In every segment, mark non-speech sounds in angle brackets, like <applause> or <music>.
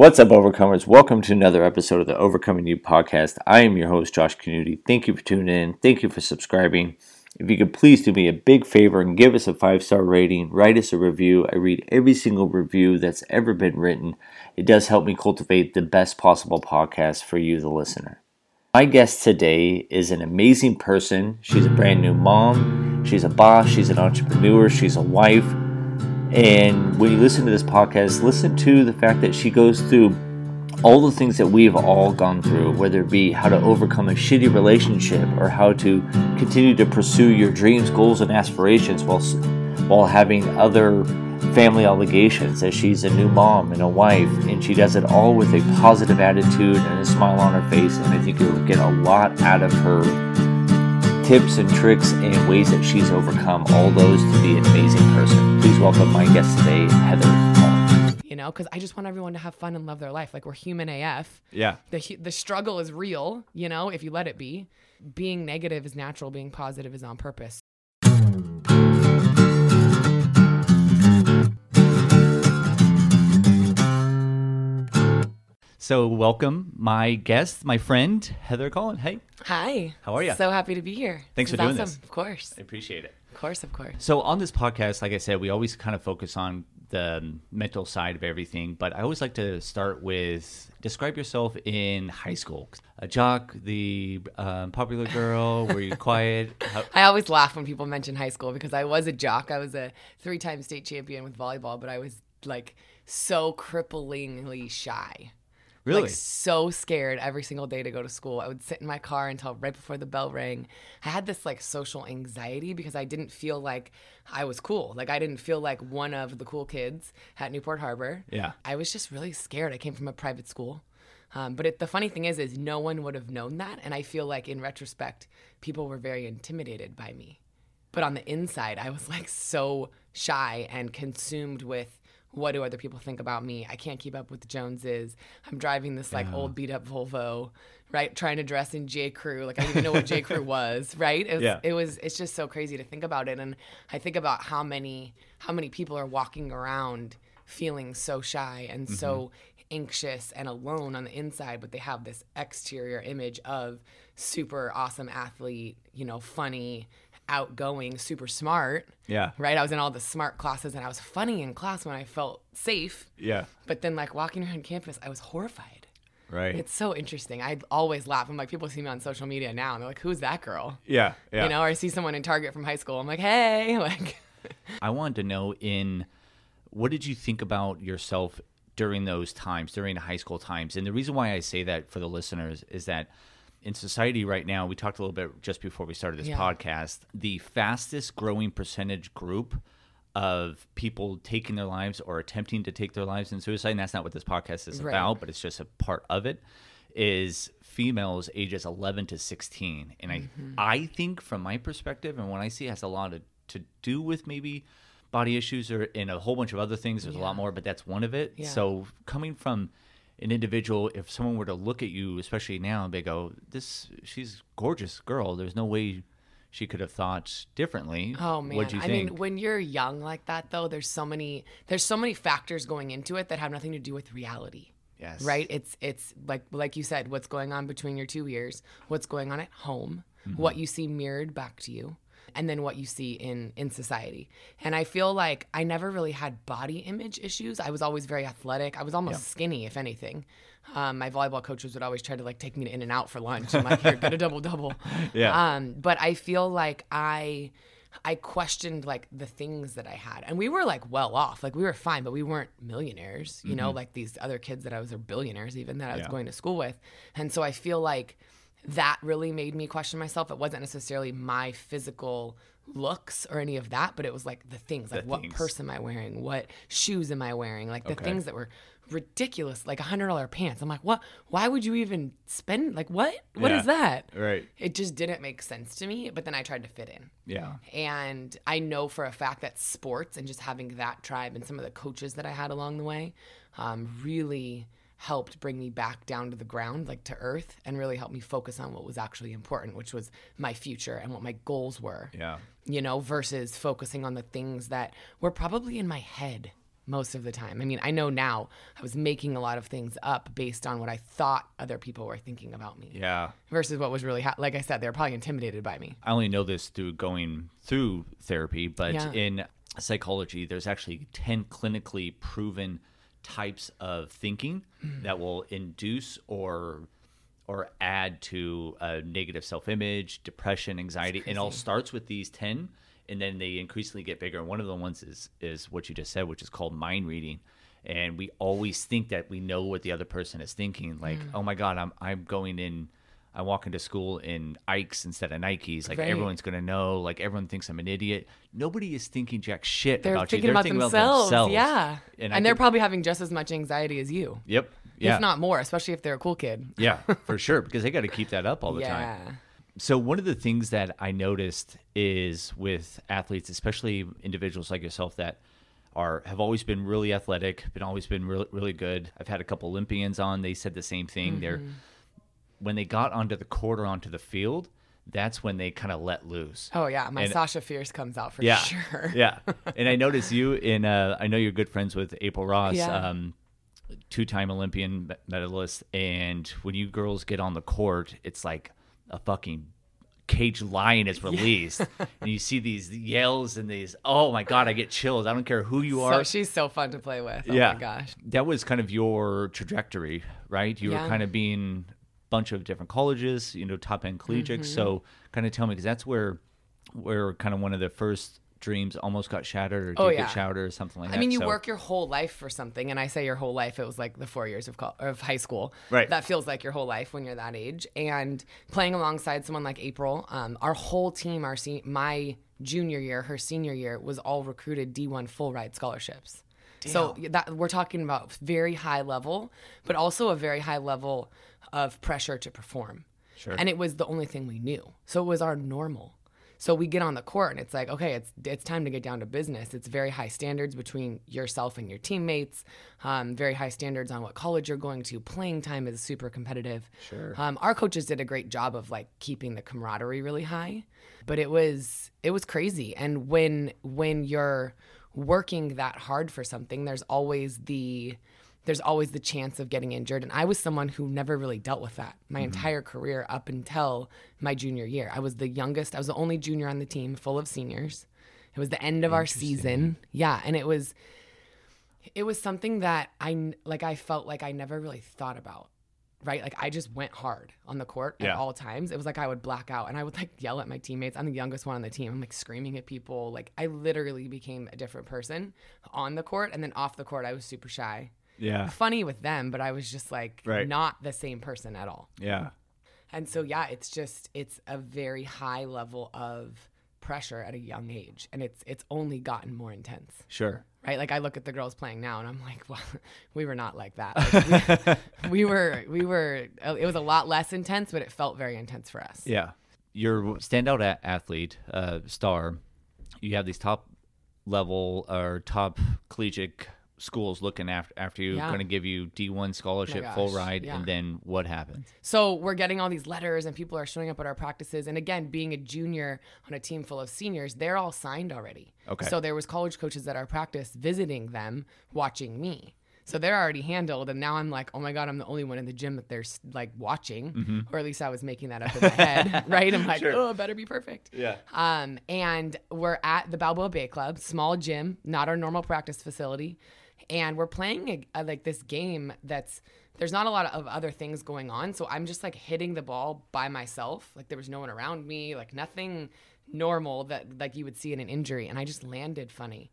What's up, Overcomers? Welcome to another episode of the Overcoming You podcast. I am your host, Josh Canuti. Thank you for tuning in. Thank you for subscribing. If you could please do me a big favor and give us a five star rating, write us a review. I read every single review that's ever been written. It does help me cultivate the best possible podcast for you, the listener. My guest today is an amazing person. She's a brand new mom, she's a boss, she's an entrepreneur, she's a wife. And when you listen to this podcast, listen to the fact that she goes through all the things that we've all gone through, whether it be how to overcome a shitty relationship or how to continue to pursue your dreams, goals, and aspirations while, while having other family obligations, as she's a new mom and a wife, and she does it all with a positive attitude and a smile on her face. And I think you'll get a lot out of her tips and tricks and ways that she's overcome all those to be an amazing person. Please welcome my guest today, Heather Collins. You know, because I just want everyone to have fun and love their life. Like we're human AF. Yeah. The the struggle is real. You know, if you let it be. Being negative is natural. Being positive is on purpose. So, welcome my guest, my friend, Heather Collin. Hey, Hi. How are you? So happy to be here. Thanks This for doing awesome. this. Of course. I appreciate it. Of course. Of course. So, on this podcast, like I said, we always kind of focus on the mental side of everything, but I always like to start with describe yourself in high school. A jock, the um, popular girl, were you quiet? <laughs> How, I always laugh when people mention high school because I was a jock. I was a three-time state champion with volleyball, but I was like so cripplingly shy. Really? Like so scared every single day to go to school. I would sit in my car until right before the bell rang. I had this like social anxiety because I didn't feel like I was cool. Like I didn't feel like one of the cool kids at Newport Harbor. Yeah. I was just really scared. I came from a private school. Um, but it, the funny thing is, is no one would have known that, and I feel like in retrospect, people were very intimidated by me. But on the inside, I was like so shy and consumed with what do other people think about me? I can't keep up with the Joneses. I'm driving this like old beat up Volvo, right? Trying to dress in J. Crew. Like I didn't even know what J. <laughs> Crew was, right? It was, Yeah. it was it's just so crazy to think about it. And I think about how many how many people are walking around feeling so shy and so mm-hmm. anxious and alone on the inside, but they have this exterior image of super awesome athlete, you know, funny, outgoing, super smart yeah. right? I was in all the smart classes and I was funny in class when I felt safe. Yeah. But then, like, walking around campus, I was horrified. Right. It's so interesting. I always laugh. I'm like, people see me on social media now and they're like, who's that girl? yeah. Yeah. You know, or I see someone in Target from high school. I'm like, hey, <laughs> like, I wanted to know in what did you think about yourself during those times, during high school times? And the reason why I say that for the listeners is that in society right now, we talked a little bit just before we started this Yeah. podcast, the fastest growing percentage group of people taking their lives or attempting to take their lives in suicide, and that's not what this podcast is Right. about, but it's just a part of it, is females ages 11 to 16. And Mm-hmm. I, I think from my perspective, and what I see has a lot of, to do with maybe body issues or in a whole bunch of other things. There's a lot more, but that's one of it. Yeah. So coming from an individual, if someone were to look at you, especially now, and they go, "This, she's a gorgeous girl. There's no way she could have thought differently." oh man. What'd you I think? mean, when you're young like that, though, there's so many, there's so many factors going into it that have nothing to do with reality. yes. right it's it's like like you said what's going on between your two ears what's going on at home Mm-hmm. what you see mirrored back to you and then what you see in in society and i feel like i never really had body image issues i was always very athletic i was almost skinny if anything um, my volleyball coaches would always try to like take me to In-N-Out for lunch i'm like here get a <laughs> double double Yeah. um but i feel like i I questioned like the things that I had. And we were like well off. Like we were fine, but we weren't millionaires, you know, like these other kids that I was or billionaires even that I was Yeah. going to school with. And so I feel like that really made me question myself. It wasn't necessarily my physical looks or any of that, but it was like the things, like The what things. purse am I wearing? What shoes am I wearing? Like the Okay. things that were ridiculous, like a hundred dollar pants. I'm like, what? Why would you even spend? Like what? What is Yeah. that? Right. It just didn't make sense to me. But then I tried to fit in. Yeah. And I know for a fact that sports and just having that tribe and some of the coaches that I had along the way um, really helped bring me back down to the ground, like to earth, and really helped me focus on what was actually important, which was my future and what my goals were, Yeah. you know, versus focusing on the things that were probably in my head most of the time. I mean, I know now I was making a lot of things up based on what I thought other people were thinking about me Yeah. versus what was really ha- like I said, they were probably intimidated by me. I only know this through going through therapy, but Yeah. in psychology, there's actually 10 clinically proven types of thinking Mm. that will induce or or add to a negative self-image, depression, anxiety, and it all starts with these 10 and then they increasingly get bigger. And one of the ones is is what you just said, which is called mind reading. And we always think that we know what the other person is thinking. Like, Mm. oh my God, I'm I'm going in I walk into school in Ikes instead of Nikes. Like Right. everyone's gonna know. Like everyone thinks I'm an idiot. Nobody is thinking jack shit They're about thinking you. They're about thinking themselves. about themselves. Yeah. And, And, they're probably having just as much anxiety as you, Yep. Yeah. if not more, especially if they're a cool kid. <laughs> yeah, for <laughs> sure. Because they got to keep that up all the time. yeah. So one of the things that I noticed is with athletes, especially individuals like yourself that are have always been really athletic, been always been really really good. I've had a couple Olympians on. They said the same thing. They're Mm-hmm. When they got onto the court or onto the field, that's when they kind of let loose. Oh yeah, my And- Sasha Fierce comes out for yeah, sure. <laughs> yeah. <laughs> And I noticed you in. Uh, I know you're good friends with April Ross, Yeah. um, two-time Olympian medalist. And when you girls get on the court, it's like a fucking cage lion is <laughs> released, and you see these yells and these. Oh my god, I get chills. I don't care who you are So she's so fun to play with. Oh yeah, my gosh. that was kind of your trajectory, right? You Yeah. were kind of being bunch of different colleges, you know, top end collegiate. Mm-hmm. So, kind of tell me because that's where, where kind of one of the first dreams almost got shattered or did Oh, get shattered or something like that. I mean, you So- work your whole life for something, and I say your whole life. It was like the four years of col- of high school. Right. That feels like your whole life when you're that age. And playing alongside someone like April, um, our whole team, our se- my junior year, her senior year, was all recruited D1 full ride scholarships. So that we're talking about very high level, but also a very high level of pressure to perform. Sure. And it was the only thing we knew. So it was our normal. So we get on the court and it's like, okay, it's it's time to get down to business. It's very high standards between yourself and your teammates. Um, very high standards on what college you're going to. Playing time is super competitive. Sure. Um, our coaches did a great job of like keeping the camaraderie really high, but it was it was crazy. And when when you're working that hard for something, there's always the there's always the chance of getting injured. And I was someone who never really dealt with that my mm-hmm. entire career up until my junior year. I was the youngest, I was the only junior on the team full of seniors. It was the end of our season. Yeah. And it was, it was something that I, like, I felt like I never really thought about. Right. Like I just went hard on the court Yeah. at all times. It was like I would black out and I would like yell at my teammates. I'm the youngest one on the team. I'm like screaming at people. Like I literally became a different person on the court. And then off the court, I was super shy Yeah. funny with them, but I was just like Right. not the same person at all. Yeah. And so yeah, it's just it's a very high level of pressure at a young age and it's it's only gotten more intense. Sure. Right? Like I look at the girls playing now and I'm like, well, <laughs> we were not like that. <laughs> Like, we, we were we were it was a lot less intense, but it felt very intense for us. Yeah. You're standout a- athlete, uh, star. You have these top level or top collegiate schools looking after after you, Yeah. going to give you D1 scholarship, full ride, yeah. and then what happens? So we're getting all these letters, and people are showing up at our practices. And again, being a junior on a team full of seniors, they're all signed already. Okay. So there was college coaches at our practice visiting them, watching me. So they're already handled, and now I'm like, oh my god, I'm the only one in the gym that they're like watching, Mm-hmm. or at least I was making that up in my head, <laughs> right? I'm like, oh, it better be perfect. Yeah. Um, and we're at the Balboa Bay Club, small gym, not our normal practice facility, and we're playing a, a, like this game that's there's not a lot of other things going on, so I'm just like hitting the ball by myself, like there was no one around me, like nothing normal that like you would see in an injury, and I just landed funny,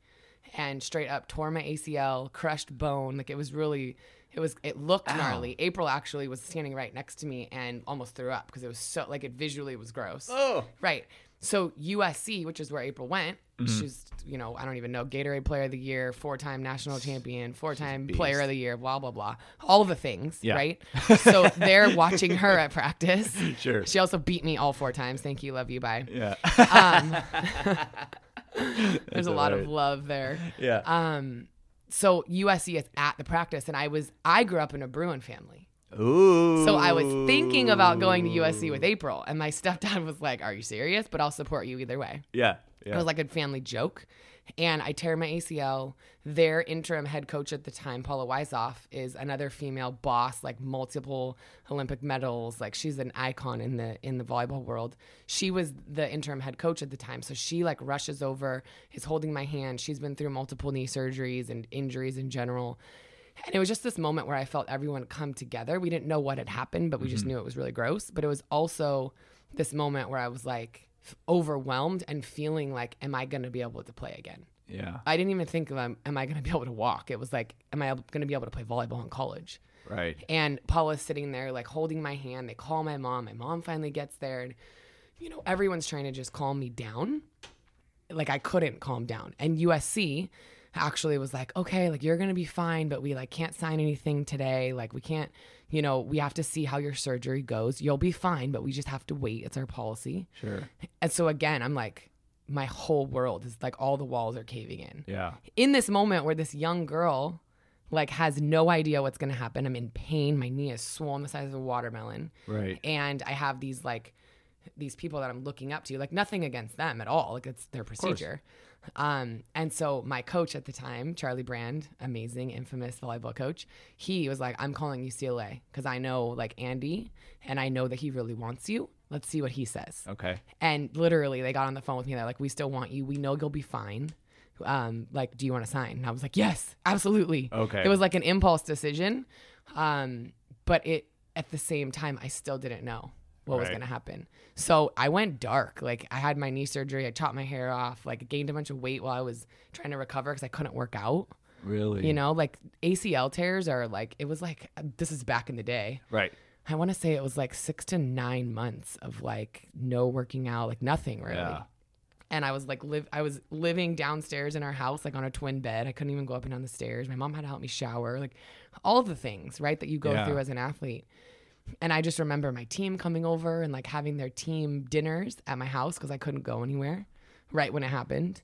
and straight up tore my ACL, crushed bone, like it was really. It was. It looked gnarly. April actually was standing right next to me and almost threw up because it was so like it visually was gross. Oh. Right. So USC, which is where April went, Mm-hmm. she's you know I don't even know Gatorade Player of the Year, four-time national champion, four-time. Player of the Year, blah blah blah, all the things, Yeah. right? <laughs> So they're watching her at practice. <laughs> Sure. She also beat me all four times. Thank you, love you, bye. Yeah. Um, <laughs> there's a lot of love there. yeah. Um, so USC is at the practice, and I was I grew up in a Bruin family. Ooh. So I was thinking about going to USC with April, and my <laughs> stepdad was like, "Are you serious? But I'll support you either way." Yeah. Yeah. It was like a family joke. and I tear my ACL. Their interim head coach at the time, Paula Weishoff, is another female boss, like multiple Olympic medals. Like she's an icon in the in the volleyball world. She was the interim head coach at the time, so she like rushes over, is holding my hand. She's been through multiple knee surgeries and injuries in general. And it was just this moment where I felt everyone come together. We didn't know what had happened, but we just knew it was really gross. But it was also this moment where I was like overwhelmed and feeling like, am I going to be able to play again? Yeah. I didn't even think of, um, am I going to be able to walk? It was like, am I going to be able to play volleyball in college? Right. And Paula's sitting there, like holding my hand. They call my mom. My mom finally gets there. And, you know, everyone's trying to just calm me down. Like, I couldn't calm down. And USC actually was like, okay, like, you're going to be fine, but we, like, can't sign anything today. Like, we can't, you know, we have to see how your surgery goes. You'll be fine, but we just have to wait. It's our policy. Sure. And so, again, I'm like, my whole world is like all the walls are caving in Yeah. in this moment where this young girl like has no idea what's going to happen i'm in pain my knee is swollen the size of a watermelon Right. and i have these like these people that i'm looking up to like nothing against them at all like it's their procedure um and so my coach at the time Charlie Brande amazing infamous volleyball coach he was like i'm calling ucla because i know like andy and i know that he really wants you let's see what he says Okay. and literally, they got on the phone with me. They're like, "We still want you. We know you'll be fine. Um, like, do you want to sign?" And I was like, "Yes, absolutely." Okay. It was like an impulse decision, um, but it at the same time, I still didn't know what was going to happen. So I went dark. Like, I had my knee surgery. I chopped my hair off. Like, gained a bunch of weight while I was trying to recover because I couldn't work out. Really? You know, like ACL tears are like it was like uh, this is back in the day. Right. I want to say it was like six to nine months of like no working out, like nothing really. Yeah. And I was like live I was living downstairs in our house, like on a twin bed. I couldn't even go up and down the stairs. My mom had to help me shower, like all the things, right, that you go Yeah. through as an athlete. And I just remember my team coming over and like having their team dinners at my house because I couldn't go anywhere right when it happened.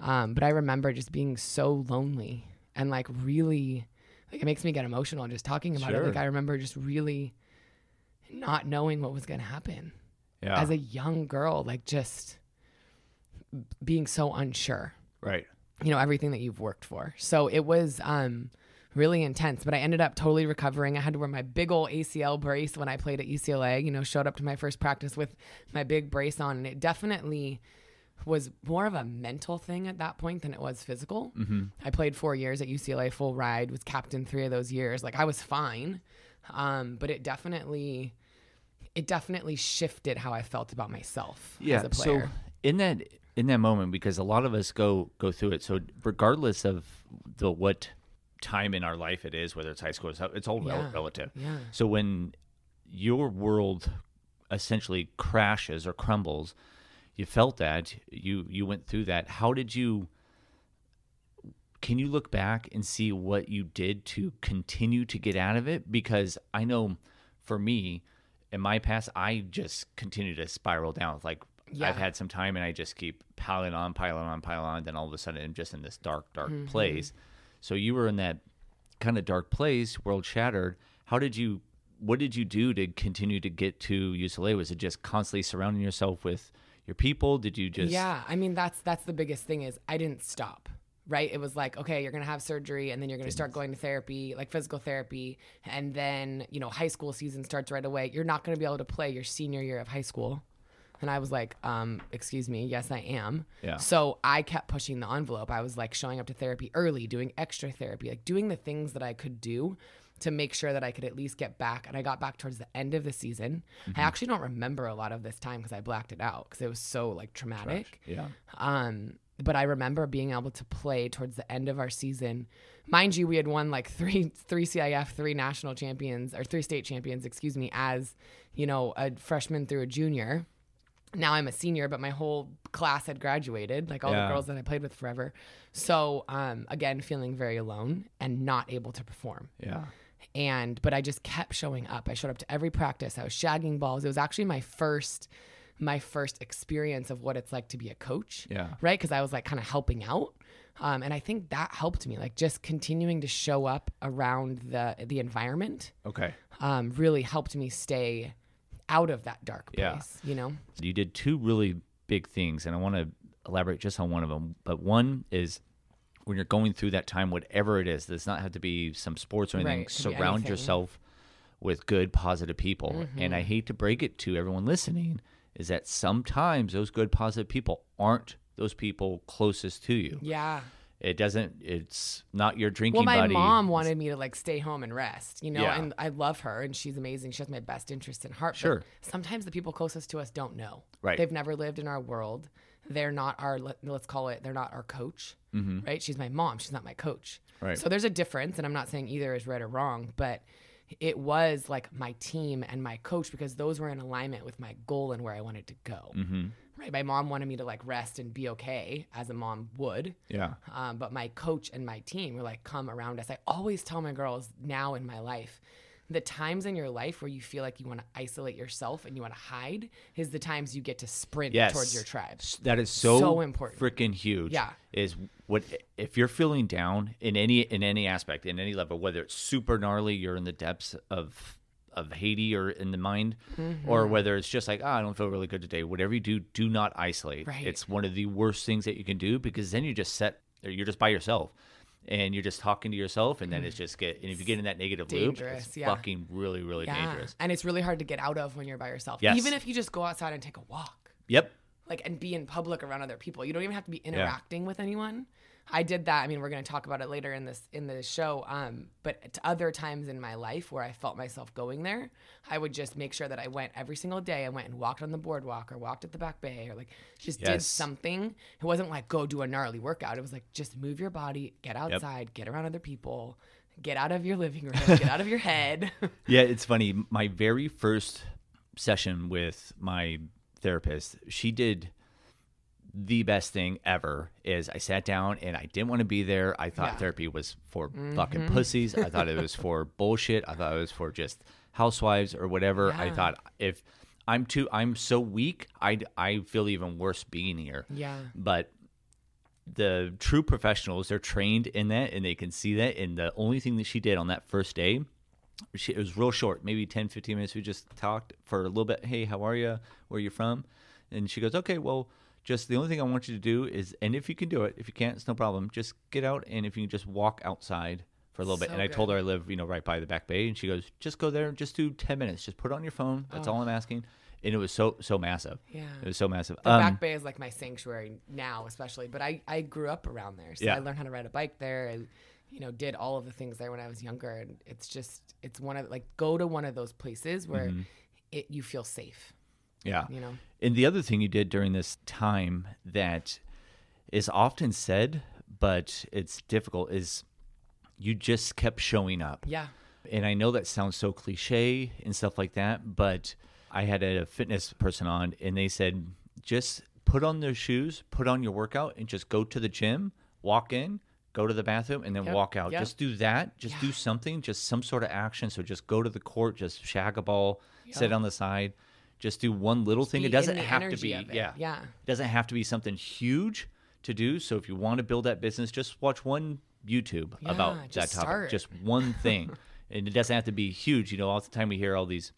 Um, but I remember just being so lonely and like really, like it makes me get emotional just talking about it. Like I remember just really not knowing what was going to happen Yeah. as a young girl, like just being so unsure right. you know everything that you've worked for so it was um really intense but i ended up totally recovering. I had to wear my big old acl brace when i played at ucla you know showed up to my first practice with my big brace on and it definitely was more of a mental thing at that point than it was physical. I played four years at ucla full ride was captain three of those years. Like i was fine um, but it definitely it definitely shifted how i felt about myself as a player. So in that in that moment, because a lot of us go go through it. So regardless of the what time in our life it is, whether it's high school, it's, all Yeah. relative. Yeah. So when your world essentially crashes or crumbles, you felt that you you went through that. How did you? Can you look back and see what you did to continue to get out of it? Because I know, for me, in my past, I just continue to spiral down. Like Yeah. I've had some time, and I just keep piling on, piling on, piling on. Then all of a sudden, I'm just in this dark, dark mm-hmm. place. So you were in that kind of dark place, world shattered. How did you? What did you do to continue to get to UCLA? Was it just constantly surrounding yourself with your people? Did you just? Yeah, I mean that's that's the biggest thing is I didn't stop. Right? It was like, okay, you're going to have surgery and then you're going to start going to therapy, like physical therapy, and then, you know, high school season starts right away. You're not going to be able to play your senior year of high school. And I was like, um, excuse me, yes, I am. Yeah. So I kept pushing the envelope. I was like showing up to therapy early, doing extra therapy, like doing the things that I could do to make sure that I could at least get back. And I got back towards the end of the season. I actually don't remember a lot of this time because I blacked it out because it was so like traumatic. Yeah. Um, but I remember being able to play towards the end of our season. Mind you, we had won like three three CIF, three national champions or three state champions, excuse me, as you know a freshman through a junior. Now I'm a senior, but my whole class had graduated, like all Yeah. the girls that I played with forever. So um, again, feeling very alone and not able to perform Yeah. and but I just kept showing up. I showed up to every practice. I was shagging balls. It was actually my first my first experience of what it's like to be a coach. Yeah. Right? Because I was like kind of helping out. Um, and I think that helped me, like just continuing to show up around the the environment Okay. um, really helped me stay out of that dark place. Yeah. You know? You did two really big things, and I want to elaborate just on one of them. But one is when you're going through that time, whatever it is, does not have to be some sports or anything. Right, it could be surround anything. yourself with good, positive people. And I Mm-hmm. hate to break it to everyone listening, is that sometimes those good, positive people aren't those people closest to you. Yeah. It doesn't. It's not your drinking Well, my buddy. mom wanted me to like stay home and rest, you know, Yeah. and I love her and she's amazing. She has my best interest in heart. but Sure. sometimes the people closest to us don't know. Right. They've never lived in our world. They're not our, let- let's call it, they're not our coach, right? She's my mom. She's not my coach. Mm-hmm. Right. So there's a difference. And I'm not saying either is right or wrong, but it was like my team and my coach because those were in alignment with my goal and where I wanted to go. Mm-hmm. Right. My mom wanted me to like rest and be okay as a mom would. Yeah. Um, but my coach and my team were like, come around us. I always tell my girls now in my life, the times in your life where you feel like you want to isolate yourself and you want to hide is the times you get to sprint Yes. towards your tribe. That is so, So important. freaking huge. Yeah. Is what if you're feeling down in any in any aspect, in any level, whether it's super gnarly, you're in the depths of of Hades or in the mind, Mm-hmm. or whether it's just like, oh, I don't feel really good today. Whatever you do, do not isolate. Right. It's one of the worst things that you can do because then you just set or you're just by yourself. And you're just talking to yourself, and then it's just get. And if you get in that negative loop, it's yeah. fucking really, really Yeah. dangerous. And it's really hard to get out of when you're by yourself. Yes. Even if you just go outside and take a walk. Yep. like and be in public around other people. You don't even have to be interacting with anyone. I did that. I mean, we're going to talk about it later in this in the show. Um, but other times in my life where I felt myself going there, I would just make sure that I went every single day. I went and walked on the boardwalk or walked at the back bay or like just did something. It wasn't like go do a gnarly workout. It was like just move your body, get outside, get around other people, get out of your living room, get out of your head. <laughs> Yeah, it's funny. My very first session with my therapist, she did the best thing ever is I sat down and I didn't want to be there. I thought Yeah. therapy was for mm-hmm. fucking pussies. I thought it was for <laughs> bullshit. I thought it was for just housewives or whatever. I thought if I'm too I'm so weak, I I feel even worse being here. yeah. But the true professionals, they're trained in that and they can see that. And the only thing that she did on that first day, she, it was real short, maybe 10, 15 minutes. We just talked for a little bit. Hey, how are you? Where are you from? And she goes, okay, well, just the only thing I want you to do is, and if you can do it, if you can't, it's no problem. Just get out and if you can just walk outside for a little bit. So And I told her I live, you know, right by the back bay. And she goes, just go there just do 10 minutes. Just put it on your phone. That's all I'm asking. And it was so, so massive. Yeah. It was so massive. The Um, Back Bay is like my sanctuary now, especially. But I, I grew up around there, so Yeah. I learned how to ride a bike there, and you know did all of the things there when I was younger. And it's just it's one of like go to one of those places where Mm-hmm. it you feel safe. Yeah. You know. And the other thing you did during this time that is often said, but it's difficult, is you just kept showing up. Yeah. And I know that sounds so cliche and stuff like that, but I had a fitness person on and they said, just put on their shoes, put on your workout, and just go to the gym, walk in, go to the bathroom, and then Yep, walk out. yep. Just do that. Just do something, just some sort of action. So just go to the court, just shag a ball, sit on the side, just do one little thing. It doesn't have to be, yeah, Yeah. It doesn't have to be something huge to do. So if you want to build that business, just watch one YouTube about that topic. start. Just one <laughs> thing. and it doesn't have to be huge. You know, all the time we hear all these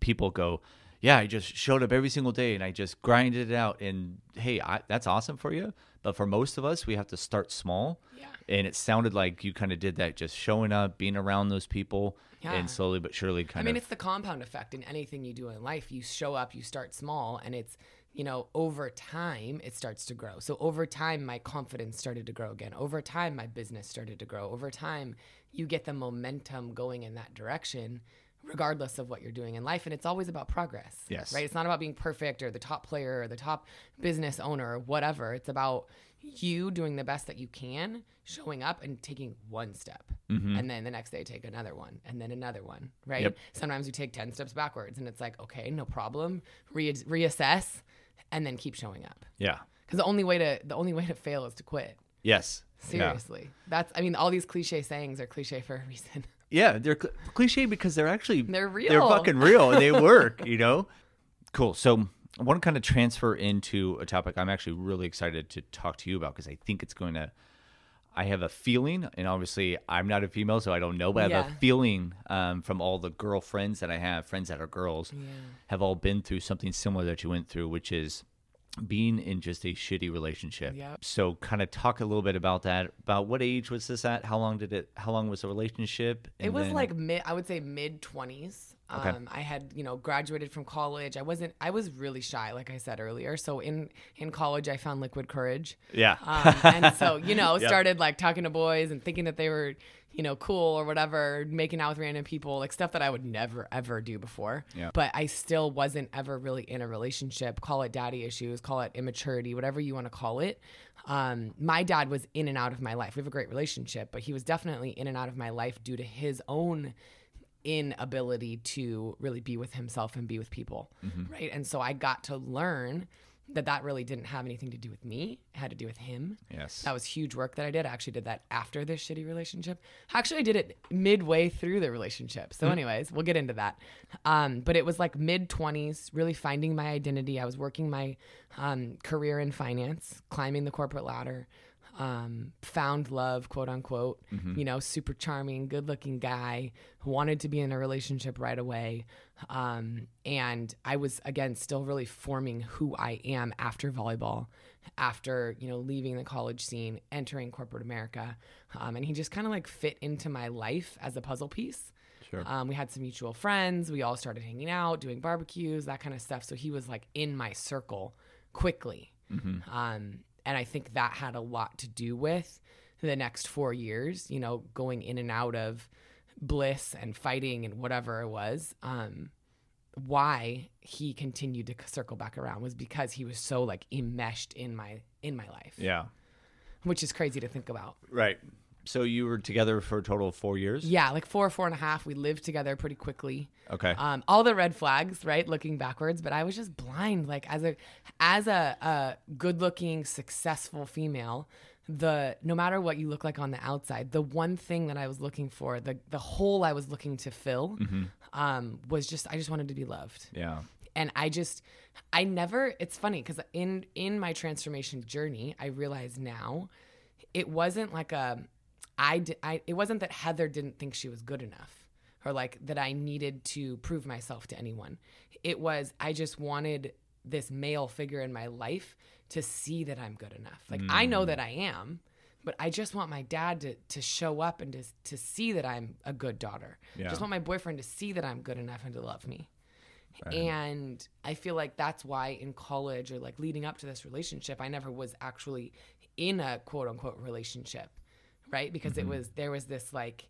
people go, "Yeah, I just showed up every single day and I just grinded it out." And hey, I, that's awesome for you. But for most of us, we have to start small. Yeah. And it sounded like you kind of did that, just showing up, being around those people, Yeah. and slowly but surely kind of I mean, of. it's the compound effect in anything you do in life. You show up, you start small, and it's, you know, over time, it starts to grow. So over time, my confidence started to grow again. Over time, my business started to grow. Over time, you get the momentum going in that direction, regardless of what you're doing in life. And it's always about progress. Yes. Right? It's not about being perfect or the top player or the top business owner or whatever. It's about you doing the best that you can, showing up and taking one step. Mm-hmm. And then the next day, take another one and then another one, right? Yep. Sometimes you take 10 steps backwards and it's like, okay, no problem. Re- reassess and then keep showing up. yeah. Because the only way to the only way to fail is to quit. Yes. Yeah. Seriously. That's I mean, all these cliche sayings are cliche for a reason. <laughs> Yeah, they're cl- cliche because they're actually They're real. They're fucking real and they work, <laughs> you know. Cool. So I want to kind of transfer into a topic I'm actually really excited to talk to you about because I think it's going to. I have a feeling, and obviously I'm not a female, so I don't know, but I have a feeling um, from all the girlfriends that I have, friends that are girls, have all been through something similar that you went through, which is being in just a shitty relationship. Yep. So kind of talk a little bit about that. About what age was this at? How long did it how long was the relationship? It was then- like mid, I would say mid twenties. Okay. Um, I had, you know, graduated from college. I wasn't, I was really shy, like I said earlier. So in in college, I found liquid courage. Yeah. Um, and so, you know, <laughs> Yep. started like talking to boys and thinking that they were, you know, cool or whatever, making out with random people, like stuff that I would never ever do before. Yeah. But I still wasn't ever really in a relationship. Call it daddy issues, call it immaturity, whatever you want to call it. Um, my dad was in and out of my life. We have a great relationship, but he was definitely in and out of my life due to his own inability to really be with himself and be with people right? And so i got to learn that that really didn't have anything to do with me. It had to do with him. Yes. that was huge work that i did. I actually did that after this shitty relationship. Actually i did it midway through the relationship. So anyways we'll get into that. Um, but it was like mid 20s really finding my identity. I was working my um, career in finance climbing the corporate ladder um, found love, quote unquote, you know, super charming, good looking guy, who wanted to be in a relationship right away. Um, and I was, again, still really forming who I am after volleyball, after, you know, leaving the college scene, entering corporate America. Um, and he just kind of like fit into my life as a puzzle piece. Sure. Um, we had some mutual friends. We all started hanging out, doing barbecues, that kind of stuff. So he was like in my circle quickly. Um, and I think that had a lot to do with the next four years, you know, going in and out of bliss and fighting and whatever it was. Um, why he continued to circle back around was because he was so like enmeshed in my in my life, yeah. which is crazy to think about. Right. So you were together for a total of four years. Yeah, like four, four and a half. We lived together pretty quickly. Okay. um, all the red flags, right? Looking backwards, but I was just blind. Like as a as a, a good looking, successful female, the no matter what you look like on the outside, the one thing that I was looking for, the the hole I was looking to fill, um, was just I just wanted to be loved yeah. and i just i never it's funny because in in my transformation journey i realize now it wasn't like a I, di- I it wasn't that heather didn't think she was good enough or like that i needed to prove myself to anyone it was i just wanted this male figure in my life to see that i'm good enough like i know mm. that i am but I just want my dad to, to show up and to, to see that I'm a good daughter. Yeah. Just want my boyfriend to see that I'm good enough and to love me. And I feel like that's why in college or like leading up to this relationship, I never was actually in a quote unquote relationship, right? Because Mm-hmm. it was, there was this like,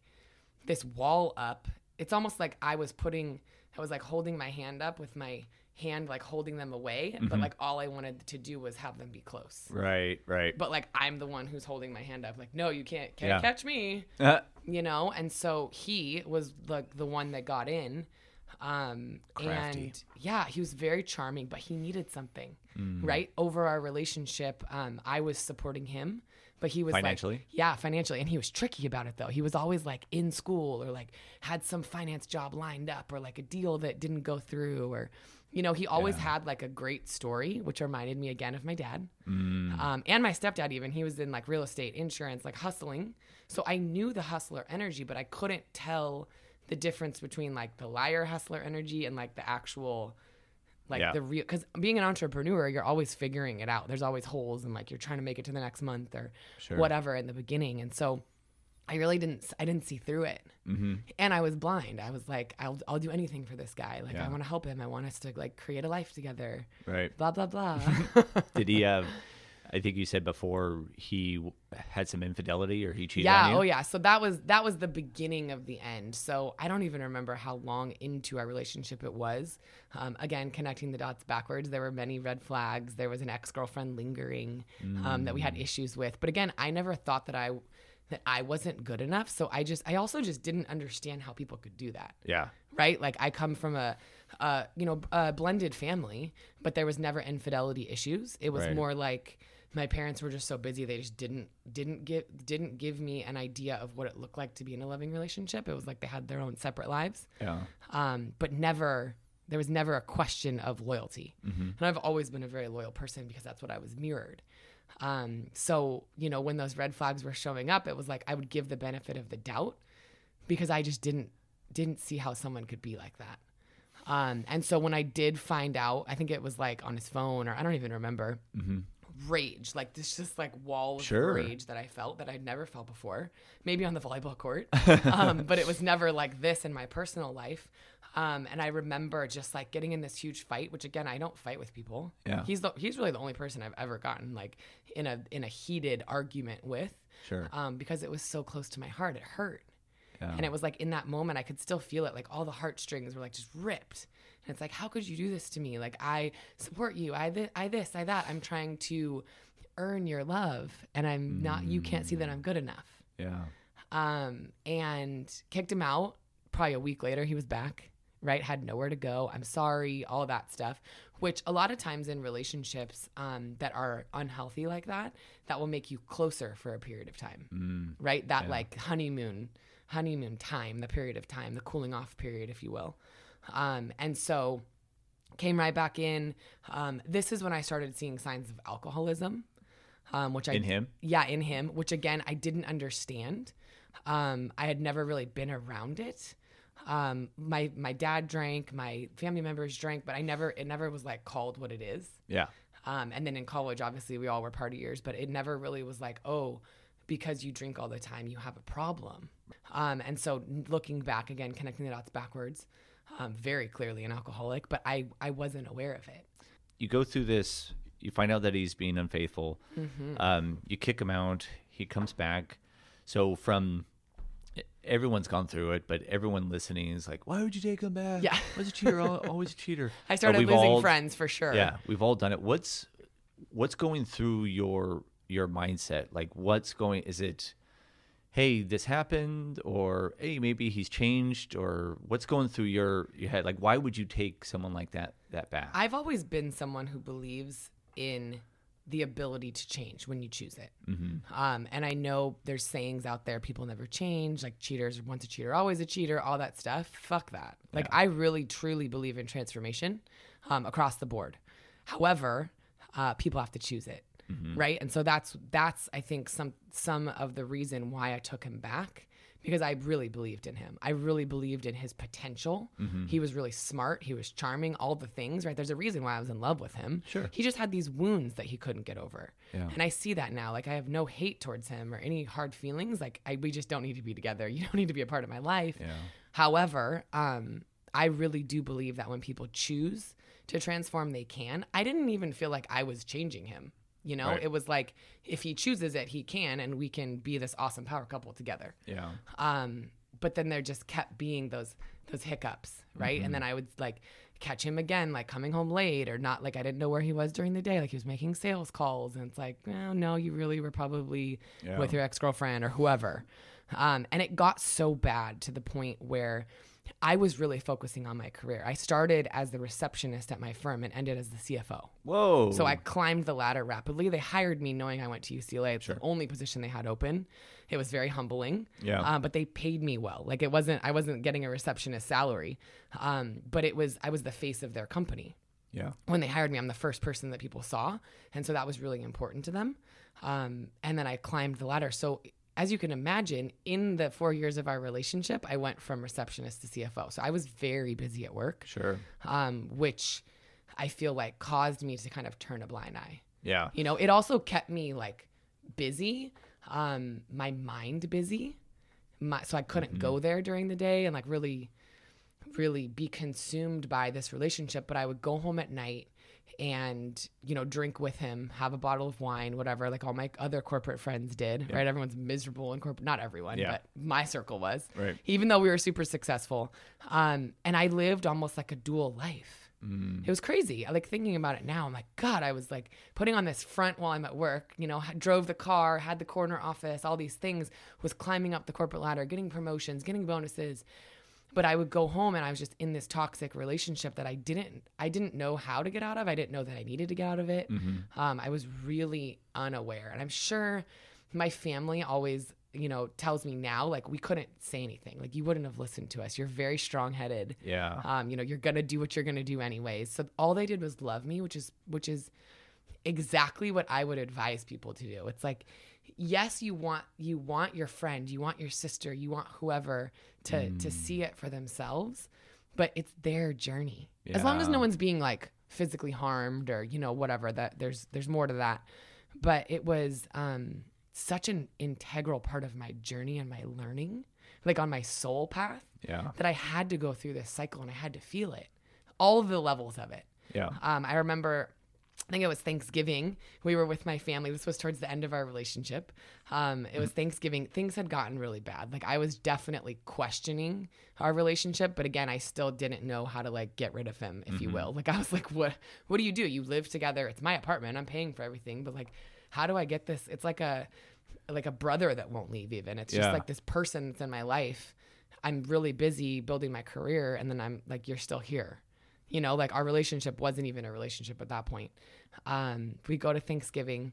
this wall up. It's almost like I was putting, I was like holding my hand up with my hand, like holding them away. Mm-hmm. But like all I wanted to do was have them be close. Right. Right. But like I'm the one who's holding my hand up, like, no, you can't, can't Yeah. catch me Uh, you know and so he was like the one that got in um Crafty. and yeah he was very charming but he needed something Mm. right over our relationship um i was supporting him but he was like- Financially? yeah financially. And he was tricky about it though. He was always like in school or like had some finance job lined up or like a deal that didn't go through or you know he always had like a great story which reminded me again of my dad. Mm. um, and my stepdad even. He was in like real estate insurance like hustling. So i knew the hustler energy but i couldn't tell the difference between like the liar hustler energy and like the actual like Yeah. the real because being an entrepreneur you're always figuring it out there's always holes and like you're trying to make it to the next month or Sure. whatever in the beginning and so i really didn't i didn't see through it mm-hmm. and i was blind i was like i'll, I'll do anything for this guy like Yeah. i want to help him i want us to like create a life together Right. blah blah blah <laughs> Did he have? I think you said before he had some infidelity or he cheated yeah on you. oh yeah so that was that was the beginning of the end so i don't even remember how long into our relationship it was um, again connecting the dots backwards there were many red flags there was an ex-girlfriend lingering um, that we had issues with but again i never thought that i that i wasn't good enough so i just i also just didn't understand how people could do that Yeah. right? Like I come from a, uh, you know, a blended family, but there was never infidelity issues. It was Right. more like my parents were just so busy they just didn't didn't give didn't give me an idea of what it looked like to be in a loving relationship. It was like they had their own separate lives, Yeah. um, but never there was never a question of loyalty. Mm-hmm. And I've always been a very loyal person because that's what I was mirrored. Um, so you know when those red flags were showing up, it was like I would give the benefit of the doubt because I just didn't didn't see how someone could be like that. Um, and so when I did find out, I think it was like on his phone or I don't even remember. Rage, like this, just like wall of. Sure. rage that I felt that I'd never felt before. Maybe on the volleyball court, <laughs> um, but it was never like this in my personal life. Um, and I remember just like getting in this huge fight, which again I don't fight with people. Yeah. he's the, he's really the only person I've ever gotten like in a in a heated argument with. Sure. Um, because it was so close to my heart, it hurt. Yeah. And it was like in that moment, I could still feel it. Like all the heartstrings were like just ripped. And it's like, how could you do this to me? Like I support you. I this, I this, I that. I'm trying to earn your love, and I'm not. You can't see that I'm good enough. Yeah. Um, and kicked him out. Probably a week later, he was back. Right, had nowhere to go. I'm sorry, all that stuff. Which a lot of times in relationships um, that are unhealthy like that, that will make you closer for a period of time. Right, that like honeymoon, honeymoon time, the period of time, the cooling off period, if you will. Um, and so came right back in. Um, this is when I started seeing signs of alcoholism, um, which I In him? yeah, in him, which again I didn't understand. Um, I had never really been around it. Um, my my dad drank, my family members drank, but I never it never was like called what it is. Yeah. Um, and then in college, obviously, we all were partiers, but it never really was like, oh, because you drink all the time, you have a problem. Um, and so looking back again, connecting the dots backwards, um, very clearly an alcoholic, but I, I wasn't aware of it. You go through this. You find out that he's being unfaithful. Um, you kick him out. He comes back. So from everyone's gone through it, but everyone listening is like, "Why would you take him back? Yeah. was a cheater. <laughs> al- Always a cheater." I started losing all- friends for sure. Yeah, we've all done it. What's what's going through your your mindset? Like, what's going? Is it, hey, this happened, or hey, maybe he's changed, or what's going through your your head? Like, why would you take someone like that that back? I've always been someone who believes in the ability to change when you choose it. Um, and I know there's sayings out there, people never change, like cheaters, once a cheater, always a cheater, all that stuff. Fuck that. Like, I really, truly believe in transformation um, across the board. However, uh, people have to choose it. Right. And so that's, that's, I think, some, some of the reason why I took him back because I really believed in him. I really believed in his potential. He was really smart. He was charming, all the things, right? There's a reason why I was in love with him. Sure. He just had these wounds that he couldn't get over. Yeah. And I see that now. Like I have no hate towards him or any hard feelings. Like I, we just don't need to be together. <laughs> You don't need to be a part of my life. Yeah. However, um, I really do believe that when people choose to transform, they can. I didn't even feel like I was changing him. You know, Right. it was like if he chooses it, he can, and we can be this awesome power couple together. yeah, Um, but then there just kept being those those hiccups, right? And then I would like catch him again, like coming home late or not like I didn't know where he was during the day. Like he was making sales calls, and it's like, well, no, you really were probably Yeah. with your ex girlfriend or whoever. Um, and it got so bad to the point where I was really focusing on my career. I started as the receptionist at my firm and ended as the CFO. whoa. So I climbed the ladder rapidly. They hired me knowing I went to UCLA. It's the only position they had open. It was very humbling. Yeah. Uh, but they paid me well. Like it wasn't. I wasn't getting a receptionist salary. Um, but it was. I was the face of their company. yeah, When they hired me, I'm the first person that people saw, and so that was really important to them. Um, and then I climbed the ladder. So. As you can imagine, in the four years of our relationship, I went from receptionist to CFO. So I was very busy at work sure, um, which I feel like caused me to kind of turn a blind eye. yeah, You know, it also kept me like busy, um, my mind busy, my, so I couldn't go there during the day and like really, really be consumed by this relationship. But I would go home at night and you know drink with him have a bottle of wine whatever like all my other corporate friends did right everyone's miserable in corporate not everyone Yeah. but my circle was Right. even though we were super successful um, and i lived almost like a dual life Mm. it was crazy I like thinking about it now i'm like god i was like putting on this front while i'm at work you know drove the car had the corner office all these things was climbing up the corporate ladder getting promotions getting bonuses but I would go home and I was just in this toxic relationship that I didn't I didn't know how to get out of. I didn't know that I needed to get out of it. Um, I was really unaware, and I'm sure my family always you know tells me now like we couldn't say anything. Like you wouldn't have listened to us. You're very strong headed yeah, um, you know you're gonna do what you're gonna do anyways. So all they did was love me which is which is exactly what i would advise people to do. It's like yes you want you want your friend you want your sister you want whoever to to see it for themselves but it's their journey. As long as no one's being like physically harmed or you know whatever that there's there's more to that. But it was um such an integral part of my journey and my learning, like on my soul path, Yeah. that I had to go through this cycle and I had to feel it, all of the levels of it. Yeah. Um, I remember, I think it was Thanksgiving. We were with my family. This was towards the end of our relationship. Um, it was Thanksgiving. Things had gotten really bad. Like I was definitely questioning our relationship, but again, I still didn't know how to like get rid of him, if you will. Like I was like, what? What do you do? You live together. It's my apartment. I'm paying for everything, but like, how do I get this? It's like a like a brother that won't leave. Even it's just like this person that's in my life. I'm really busy building my career, and then I'm like, you're still here you know like our relationship wasn't even a relationship at that point um, we go to thanksgiving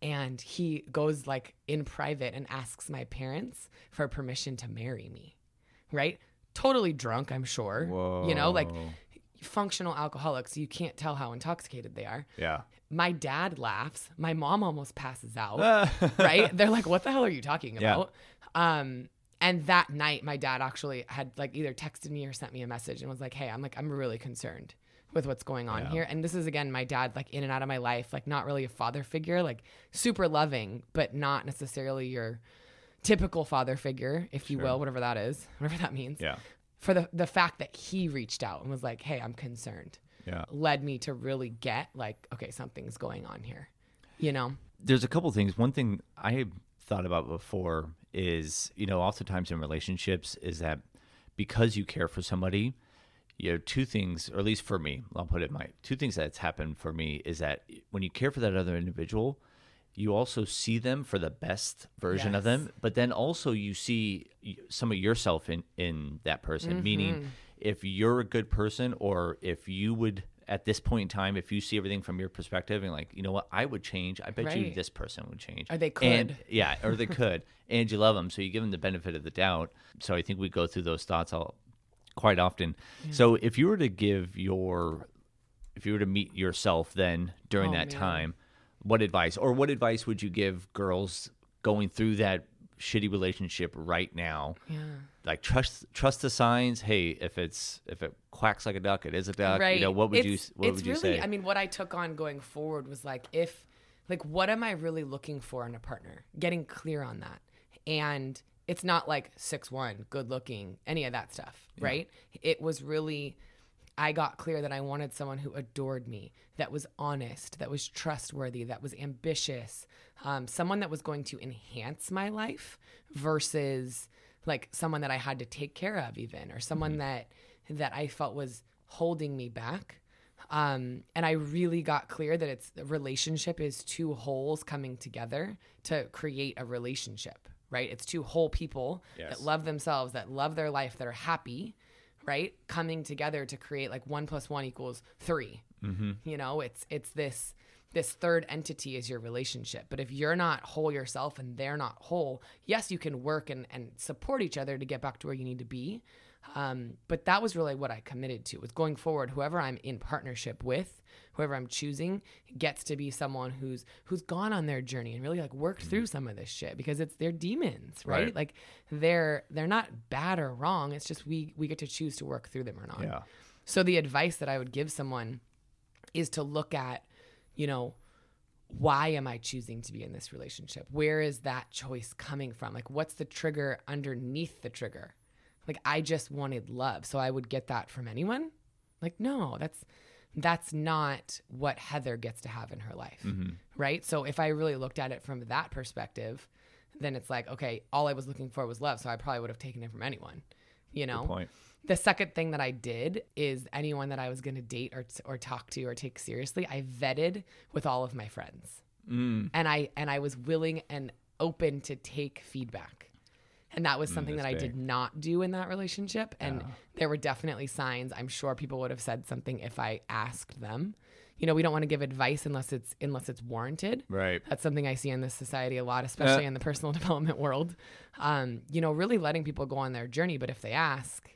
and he goes like in private and asks my parents for permission to marry me right totally drunk i'm sure Whoa. you know like functional alcoholics you can't tell how intoxicated they are Yeah. my dad laughs my mom almost passes out <laughs> right? They're like, "What the hell are you talking Yeah. about?" Um, and that night, my dad actually had like either texted me or sent me a message and was like, "Hey, I'm like, I'm really concerned with what's going on Yeah. here." And this is again my dad, like in and out of my life, like not really a father figure, like super loving, but not necessarily your typical father figure, if you will, whatever that is, <laughs> whatever that means. Yeah. For the the fact that he reached out and was like, "Hey, I'm concerned," Yeah. led me to really get like, okay, something's going on here, you know? there's a couple things. One thing I thought about before is, you know, oftentimes in relationships is that because you care for somebody, you know, two things, or at least for me, I'll put it my two things that's happened for me is that when you care for that other individual, you also see them for the best version of them, but then also you see some of yourself in in that person. Meaning, mm-hmm. if you're a good person, or if you would at this point in time, if you see everything from your perspective and like, you know what, I would change. I bet you this person would change. Or they And- could. yeah, or they <laughs> could, and you love them, so you give them the benefit of the doubt. So I think we go through those thoughts all quite often. So if you were to give your, if you were to meet yourself then during Oh, that man. time, what advice or what advice would you give girls going through that shitty relationship right now? Yeah. Like trust trust the signs. Hey, if it's if it quacks like a duck, it is a duck. right. You know what would It's- you what it's would you really, say? I mean, what I took on going forward was like, if, like, what am I really looking for in a partner? Getting clear on that. And it's not like six one, good looking, any of that stuff, right? It was really, I got clear that I wanted someone who adored me, that was honest, that was trustworthy, that was ambitious, um, someone that was going to enhance my life versus like someone that I had to take care of, even, or someone that that I felt was holding me back. Um, and I really got clear that it's a relationship is two wholes coming together to create a relationship, right? It's two whole people Yes. that love themselves, that love their life, that are happy, right? Coming together to create like one plus one equals 3 You know, it's it's this this third entity is your relationship. But if you're not whole yourself and they're not whole, yes, you can work and, and support each other to get back to where you need to be. Um, but that was really what I committed to was going forward, whoever I'm in partnership with, whoever I'm choosing, gets to be someone who's who's gone on their journey and really like worked through some of this shit because it's they're demons, right? Right. Like they're they're not bad or wrong. It's just we we get to choose to work through them or not. Yeah. So the advice that I would give someone is to look at, you know, why am I choosing to be in this relationship? Where is that choice coming from? Like, what's the trigger underneath the trigger? Like, I just wanted love. So I would get that from anyone? Like, no, that's. That's not what Heather gets to have in her life. Mm-hmm. Right. So, if I really looked at it from that perspective, then it's like, okay, all I was looking for was love. So, I probably would have taken it from anyone, you know? The second thing that I did is anyone that I was going to date or, or talk to or take seriously, I vetted with all of my friends. Mm. And I and I was willing and open to take feedback. And that was something that Mm, that's I big. did not do in that relationship. And there were definitely signs. I'm sure people would have said something if I asked them. You know, we don't want to give advice unless it's unless it's warranted. Right. That's something I see in this society a lot, especially Yeah. in the personal <laughs> development world. Um, you know, really letting people go on their journey, but if they ask,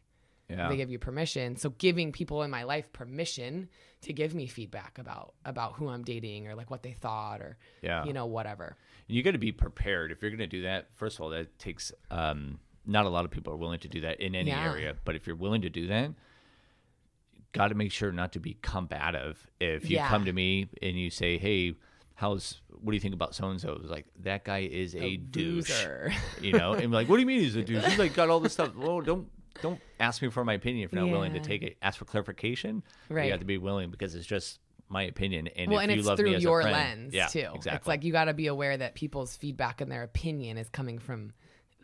Yeah. they give you permission. So giving people in my life permission to give me feedback about about who I'm dating or like what they thought or Yeah. you know whatever. you got to be prepared if you're going to do that. First of all, that takes um, not a lot of people are willing to do that in any Yeah. area, but if you're willing to do that, got to make sure not to be combative. If you Yeah. come to me and you say, "Hey, how's what do you think about so and so?" Like that guy is a, douche. You know, and like, what do you mean he's a douche? He's like got all this <laughs> stuff. Well, don't don't ask me for my opinion if you're not willing to take it. Ask for clarification. Right. You have to be willing because it's just my opinion. And well, if and you it's love through me as your a friend, lens yeah, too. Exactly. It's like you got to be aware that people's feedback and their opinion is coming from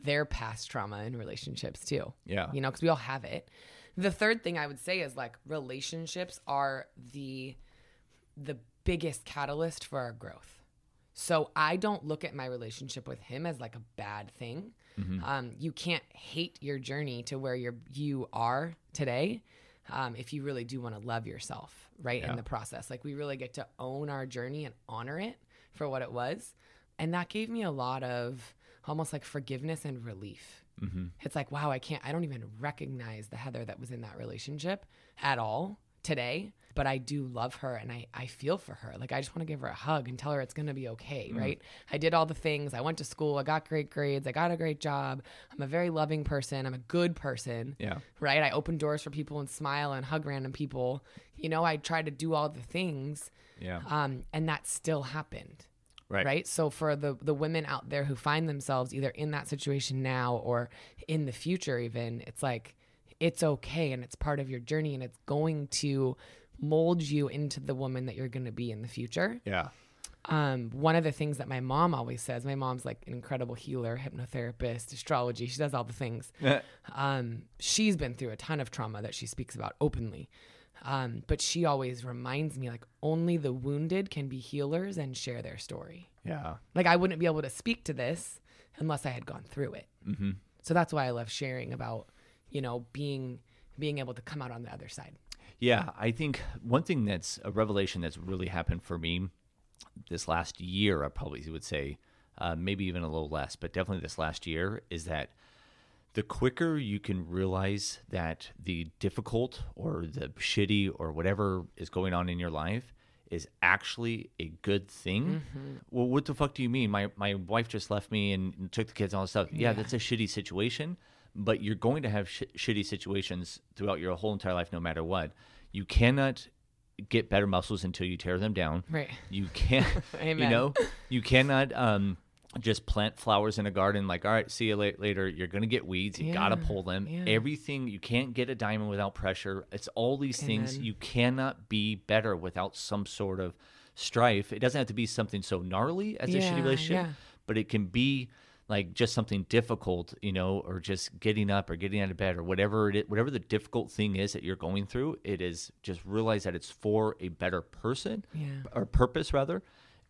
their past trauma in relationships too. Yeah. You know, because we all have it. The third thing I would say is like relationships are the the biggest catalyst for our growth. So I don't look at my relationship with him as like a bad thing. Mm-hmm. Um, you can't hate your journey to where you're you are today um, if you really do want to love yourself, right? Yeah. In the process, like we really get to own our journey and honor it for what it was, and that gave me a lot of almost like forgiveness and relief. Mm-hmm. It's like wow, I can't, I don't even recognize the Heather that was in that relationship at all today but I do love her and I, I feel for her. Like I just want to give her a hug and tell her it's gonna be okay, right? I did all the things. I went to school, I got great grades, I got a great job. I'm a very loving person, I'm a good person. Yeah. Right? I open doors for people and smile and hug random people. You know, I try to do all the things. Yeah. Um, and that still happened Right. right so for the the women out there who find themselves either in that situation now or in the future even it's like it's okay and it's part of your journey and it's going to mold you into the woman that you're going to be in the future Yeah. um, one of the things that my mom always says my mom's like an incredible healer hypnotherapist astrology she does all the things <laughs> um, she's been through a ton of trauma that she speaks about openly um, but she always reminds me like only the wounded can be healers and share their story yeah. like I wouldn't be able to speak to this unless I had gone through it. Mm-hmm. So that's why I love sharing about, you know, being being able to come out on the other side. Yeah, I think one thing that's a revelation that's really happened for me this last year, I probably would say, uh, maybe even a little less, but definitely this last year, is that the quicker you can realize that the difficult or the shitty or whatever is going on in your life is actually a good thing. Well, what the fuck do you mean? My my wife just left me and, took the kids and all this stuff. Yeah, that's a shitty situation, but you're going to have sh- shitty situations throughout your whole entire life, no matter what. You cannot get better muscles until you tear them down. Right. You can't. <laughs> you know, you cannot um, just plant flowers in a garden. Like, all right, see you la- later. You're gonna get weeds. You gotta pull them. yeah. Everything. You can't get a diamond without pressure. It's all these things. You cannot be better without some sort of strife. It doesn't have to be something so gnarly as a shitty relationship, yeah. but it can be like just something difficult, you know, or just getting up or getting out of bed or whatever it is, whatever the difficult thing is that you're going through. It is just realize that it's for a better person Yeah. or purpose rather.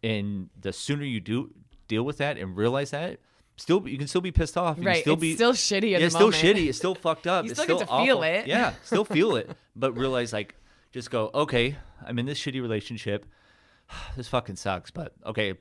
And the sooner you do deal with that and realize that, still you can still be pissed off. You Right. still it's be still shitty yeah, it's still shitty. It's <laughs> still fucked up. You it's still get still to feel awful. it. Yeah, <laughs> still feel it. But realize like just go, okay, I'm in this shitty relationship. <sighs> This fucking sucks, but okay,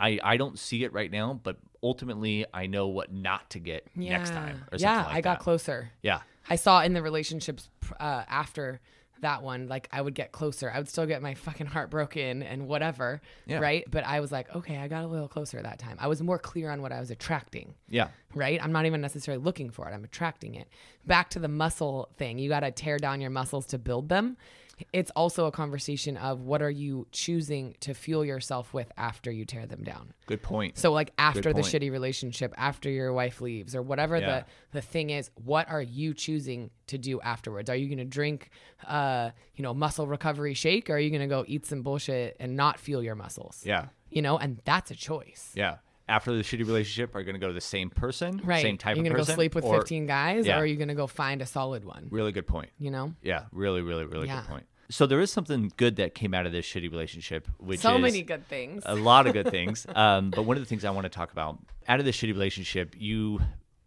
I I don't see it right now, but ultimately I know what not to get Yeah. next time or yeah, like I got that. closer. Yeah. I saw in the relationships uh, after that one, like I would get closer. I would still get my fucking heart broken and whatever, Yeah. right? But I was like, okay, I got a little closer that time. I was more clear on what I was attracting. Yeah. right? I'm not even necessarily looking for it. I'm attracting it. Back to the muscle thing. You got to tear down your muscles to build them. It's also a conversation of what are you choosing to fuel yourself with after you tear them down. Good point. So like after the shitty relationship, after your wife leaves or whatever Yeah. the the thing is, what are you choosing to do afterwards? Are you going to drink uh, you know, muscle recovery shake or are you going to go eat some bullshit and not fuel your muscles? yeah. You know, and that's a choice. Yeah. After the shitty relationship, are you going to go to the same person, Right. same type of Are you of gonna go sleep with or- 15 guys Yeah. or are you going to go find a solid one? Really good point. You know? Yeah, really, really, really Yeah. good point. So there is something good that came out of this shitty relationship, which so many good things. a lot of good <laughs> things. Um, but one of the things I want to talk about out of this shitty relationship, you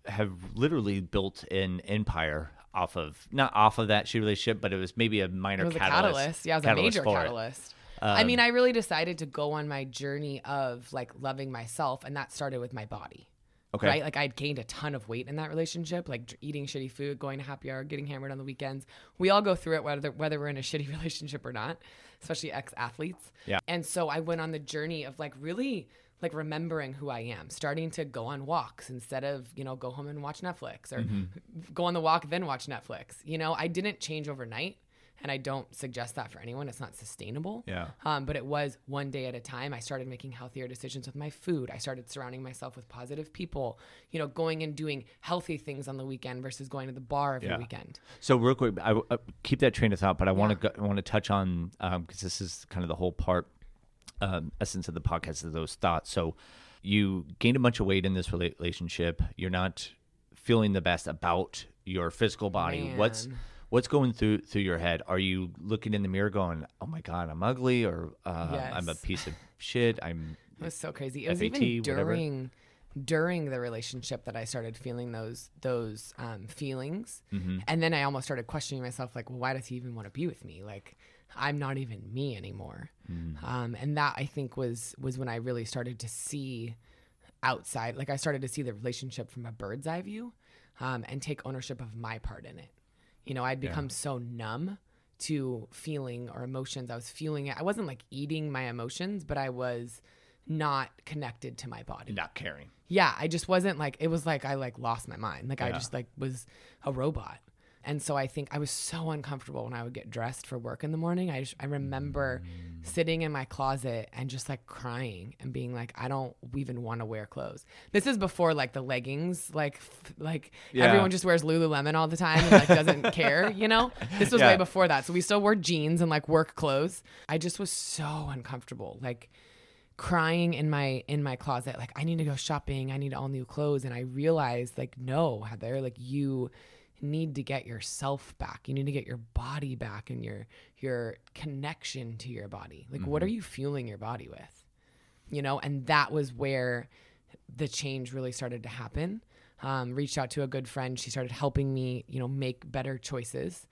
have literally built an empire off of not off of that shitty relationship, but it was maybe a minor it was catalyst. a catalyst. Yeah, it was a major catalyst. it. Um. I mean, I really decided to go on my journey of like loving myself, and that started with my body. Okay. Right? Like I'd gained a ton of weight in that relationship, like dr- eating shitty food, going to happy hour, getting hammered on the weekends. We all go through it, whether whether we're in a <laughs> shitty relationship or not, especially ex athletes. Yeah. And so I went on the journey of like really like remembering who I am, starting to go on walks instead of, you know, go home and watch Netflix or Mm-hmm. go on the walk then watch Netflix. You know, I didn't change overnight. And I don't suggest that for anyone. It's not sustainable. Yeah. Um, but it was one day at a time. I started making healthier decisions with my food. I started surrounding myself with positive people. You know, going and doing healthy things on the weekend versus going to the bar every Yeah. weekend. So real quick, I uh, keep that train of thought, but I want to I want to touch on because this is kind of the whole part um, essence of the podcast of those thoughts. So you gained a bunch of weight in this relationship. You're not feeling the best about your physical body. Man. what's going through through your head? Are you looking in the mirror going, "Oh my god, I'm ugly," or uh, "I'm a piece of shit"? I'm It was so crazy. It was FAT, even whatever. during during the relationship that I started feeling those those um, feelings, Mm-hmm. and then I almost started questioning myself, like, well, why does he even want to be with me? Like, I'm not even me anymore. Mm. Um, and that I think was was when I really started to see outside, like I started to see the relationship from a bird's eye view, um, and take ownership of my part in it. You know, I'd become so numb to feeling or emotions. I was feeling it. I wasn't like eating my emotions, but I was not connected to my body. not caring. Yeah, I just wasn't like it was like I like lost my mind. Like I just like was a robot. And so I think I was so uncomfortable when I would get dressed for work in the morning. I just, I remember mm. sitting in my closet and just like crying and being like I don't even want to wear clothes. This is before like the leggings like f- like Yeah. everyone just wears Lululemon all the time and like doesn't <laughs> care, you know? This was Yeah. way before that. So we still wore jeans and like work clothes. I just was so uncomfortable. Like crying in my in my closet like i need to go shopping i need all new clothes and i realized like no heather like you need to get yourself back. You need to get your body back and your your connection to your body. Like what are you fueling your body with? You know and that was where the change really started to happen. Um, reached out to a good friend. She started helping me you know make better choices.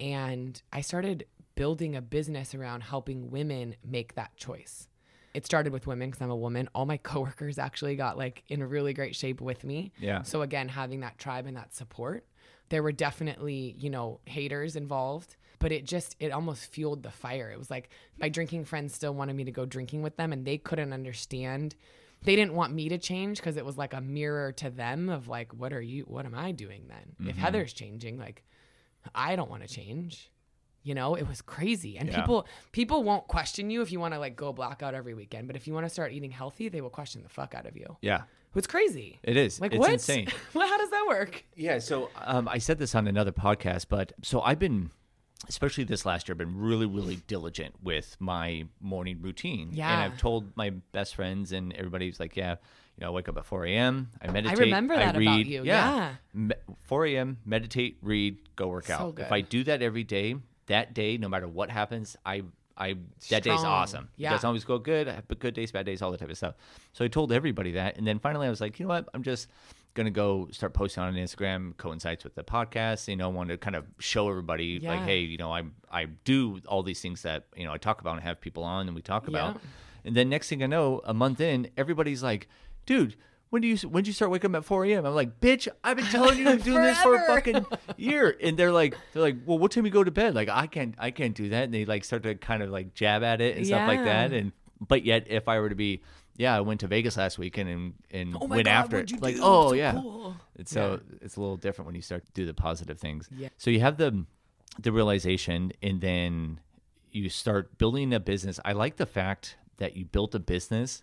And i started building a business around helping women make that choice. It started with women because i'm a woman. All my <laughs> coworkers actually got like in really great shape with me. Yeah. so again having that tribe and that support there were definitely you know haters involved but it just it almost fueled the fire. It was like my drinking friends still wanted me to go drinking with them and they couldn't understand. They didn't want me to change because it was like a mirror to them of like what are you what am i doing then? If mm-hmm. heather's changing like i don't want to change you know it was crazy and Yeah. people people won't question you if you want to like go blackout every weekend but if you want to start eating healthy they will question the fuck out of you Yeah, it's crazy it is. like it's what insane. <laughs> well how does that work Yeah, so um, I said this on another podcast, but so I've been, especially this last year, i've been really, really diligent with my morning routine. yeah And I've told my best friends and everybody's like, yeah, you know, I wake up at 4 a.m. I meditate. I remember that about read. you, Yeah. Me- 4 a.m. Meditate, read, go work So out. good. If I do that every day, that day, no matter what happens, I. I that day's Strong. awesome. It Yeah. doesn't always go good. I have good days, bad days, all that type of stuff. So I told everybody that, and then finally I was like, you know what? I'm just gonna go start posting on Instagram, coincides with the podcast. You know, want to kind of show everybody like, hey, you know, I I do all these things that you know I talk about and have people on and we talk about. Yeah. And then next thing I know, a month in, everybody's like, dude. When do you when did you start waking up at 4 a.m.? I'm like, bitch, I've been telling you I'm <laughs> doing this for a fucking year. And they're like, they're like, well, what time you go to bed? Like, I can't, I can't do that. And they like start to kind of like jab at it and stuff like that. And but yet, if I were to be, yeah, I went to Vegas last weekend and and Oh went God, after it. Like, do? oh So yeah. cool. It's so it's a little different when you start to do the positive things. Yeah. So you have the the realization, and then you start building a business. I like the fact that you built a business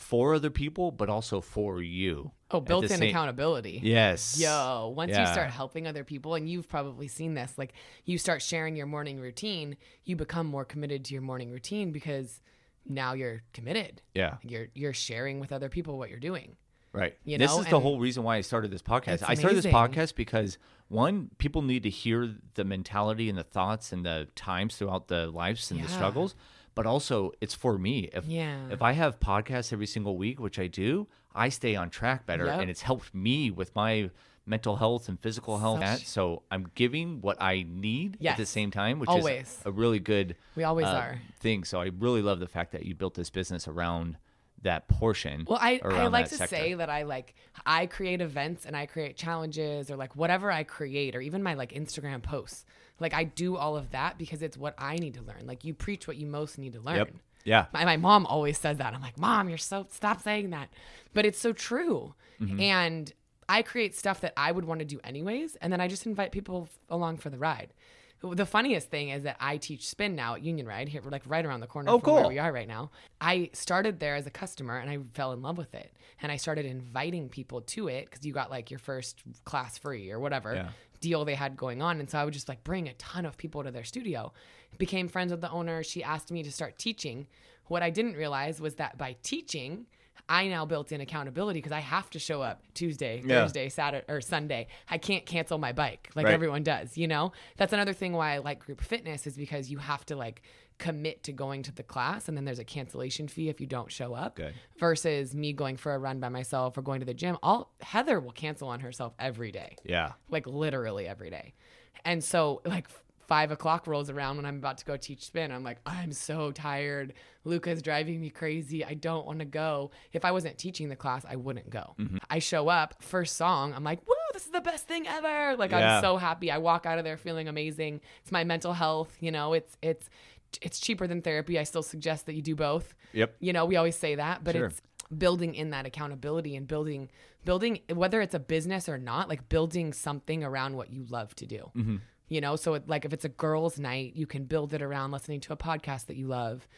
for other people, but also for you. Oh, built in same- accountability. Yes. Yo, once you start helping other people, and you've probably seen this, like you start sharing your morning routine, you become more committed to your morning routine because now you're committed. Yeah. You're you're sharing with other people what you're doing. Right. You this know, is the and- whole reason why I started this podcast. I started this podcast because one, people need to hear the mentality and the thoughts and the times throughout the lives and the struggles. But also, it's for me. If Yeah. if I have podcasts every single week, which I do, I stay on track better, Yep. and it's helped me with my mental health and physical health. Such- So I'm giving what I need at the same time, which Always. is a really good We always uh, are. thing. So I really love the fact that you built this business around that portion. Well, I, I like to sector. say that I like I create events and I create challenges or like whatever I create or even my like Instagram posts. Like I do all of that because it's what I need to learn. Like you preach what you most need to learn. Yep. Yeah. My, my mom always says that. I'm like, Mom, you're so stop saying that. But it's so true. Mm-hmm. And I create stuff that I would want to do anyways, and then I just invite people along for the ride. The funniest thing is that I teach spin now at Union Ride here, like right around the corner Oh, from where we are right now. I started there as a customer and I fell in love with it, and I started inviting people to it because you got like your first class free or whatever Yeah. Deal they had going on, and so I would just like bring a ton of people to their studio. Became friends with the owner. She asked me to start teaching. What I didn't realize was that by teaching. I now built in accountability because I have to show up Tuesday, Yeah. Thursday, Saturday, or Sunday. I can't cancel my bike like Right. everyone does, you know? That's another thing why I like group fitness is because you have to like commit to going to the class and then there's a cancellation fee if you don't show up. Good. Versus me going for a run by myself or going to the gym. All Heather will cancel on herself every day Yeah. like literally every day. And so like five o'clock rolls around when I'm about to go teach spin. I'm like, I'm so tired. Luca's driving me crazy. I don't want to go. If I wasn't teaching the class, I wouldn't go. Mm-hmm. I show up, first song, I'm like, woo, this is the best thing ever. Like Yeah. I'm so happy. I walk out of there feeling amazing. It's my mental health, you know, it's it's it's cheaper than therapy. I still suggest that you do both. Yep. You know, we always say that, but Sure. it's building in that accountability and building building whether it's a business or not like building something around what you love to do Mm-hmm. you know so it, like if it's a girls night you can build it around listening to a podcast that you love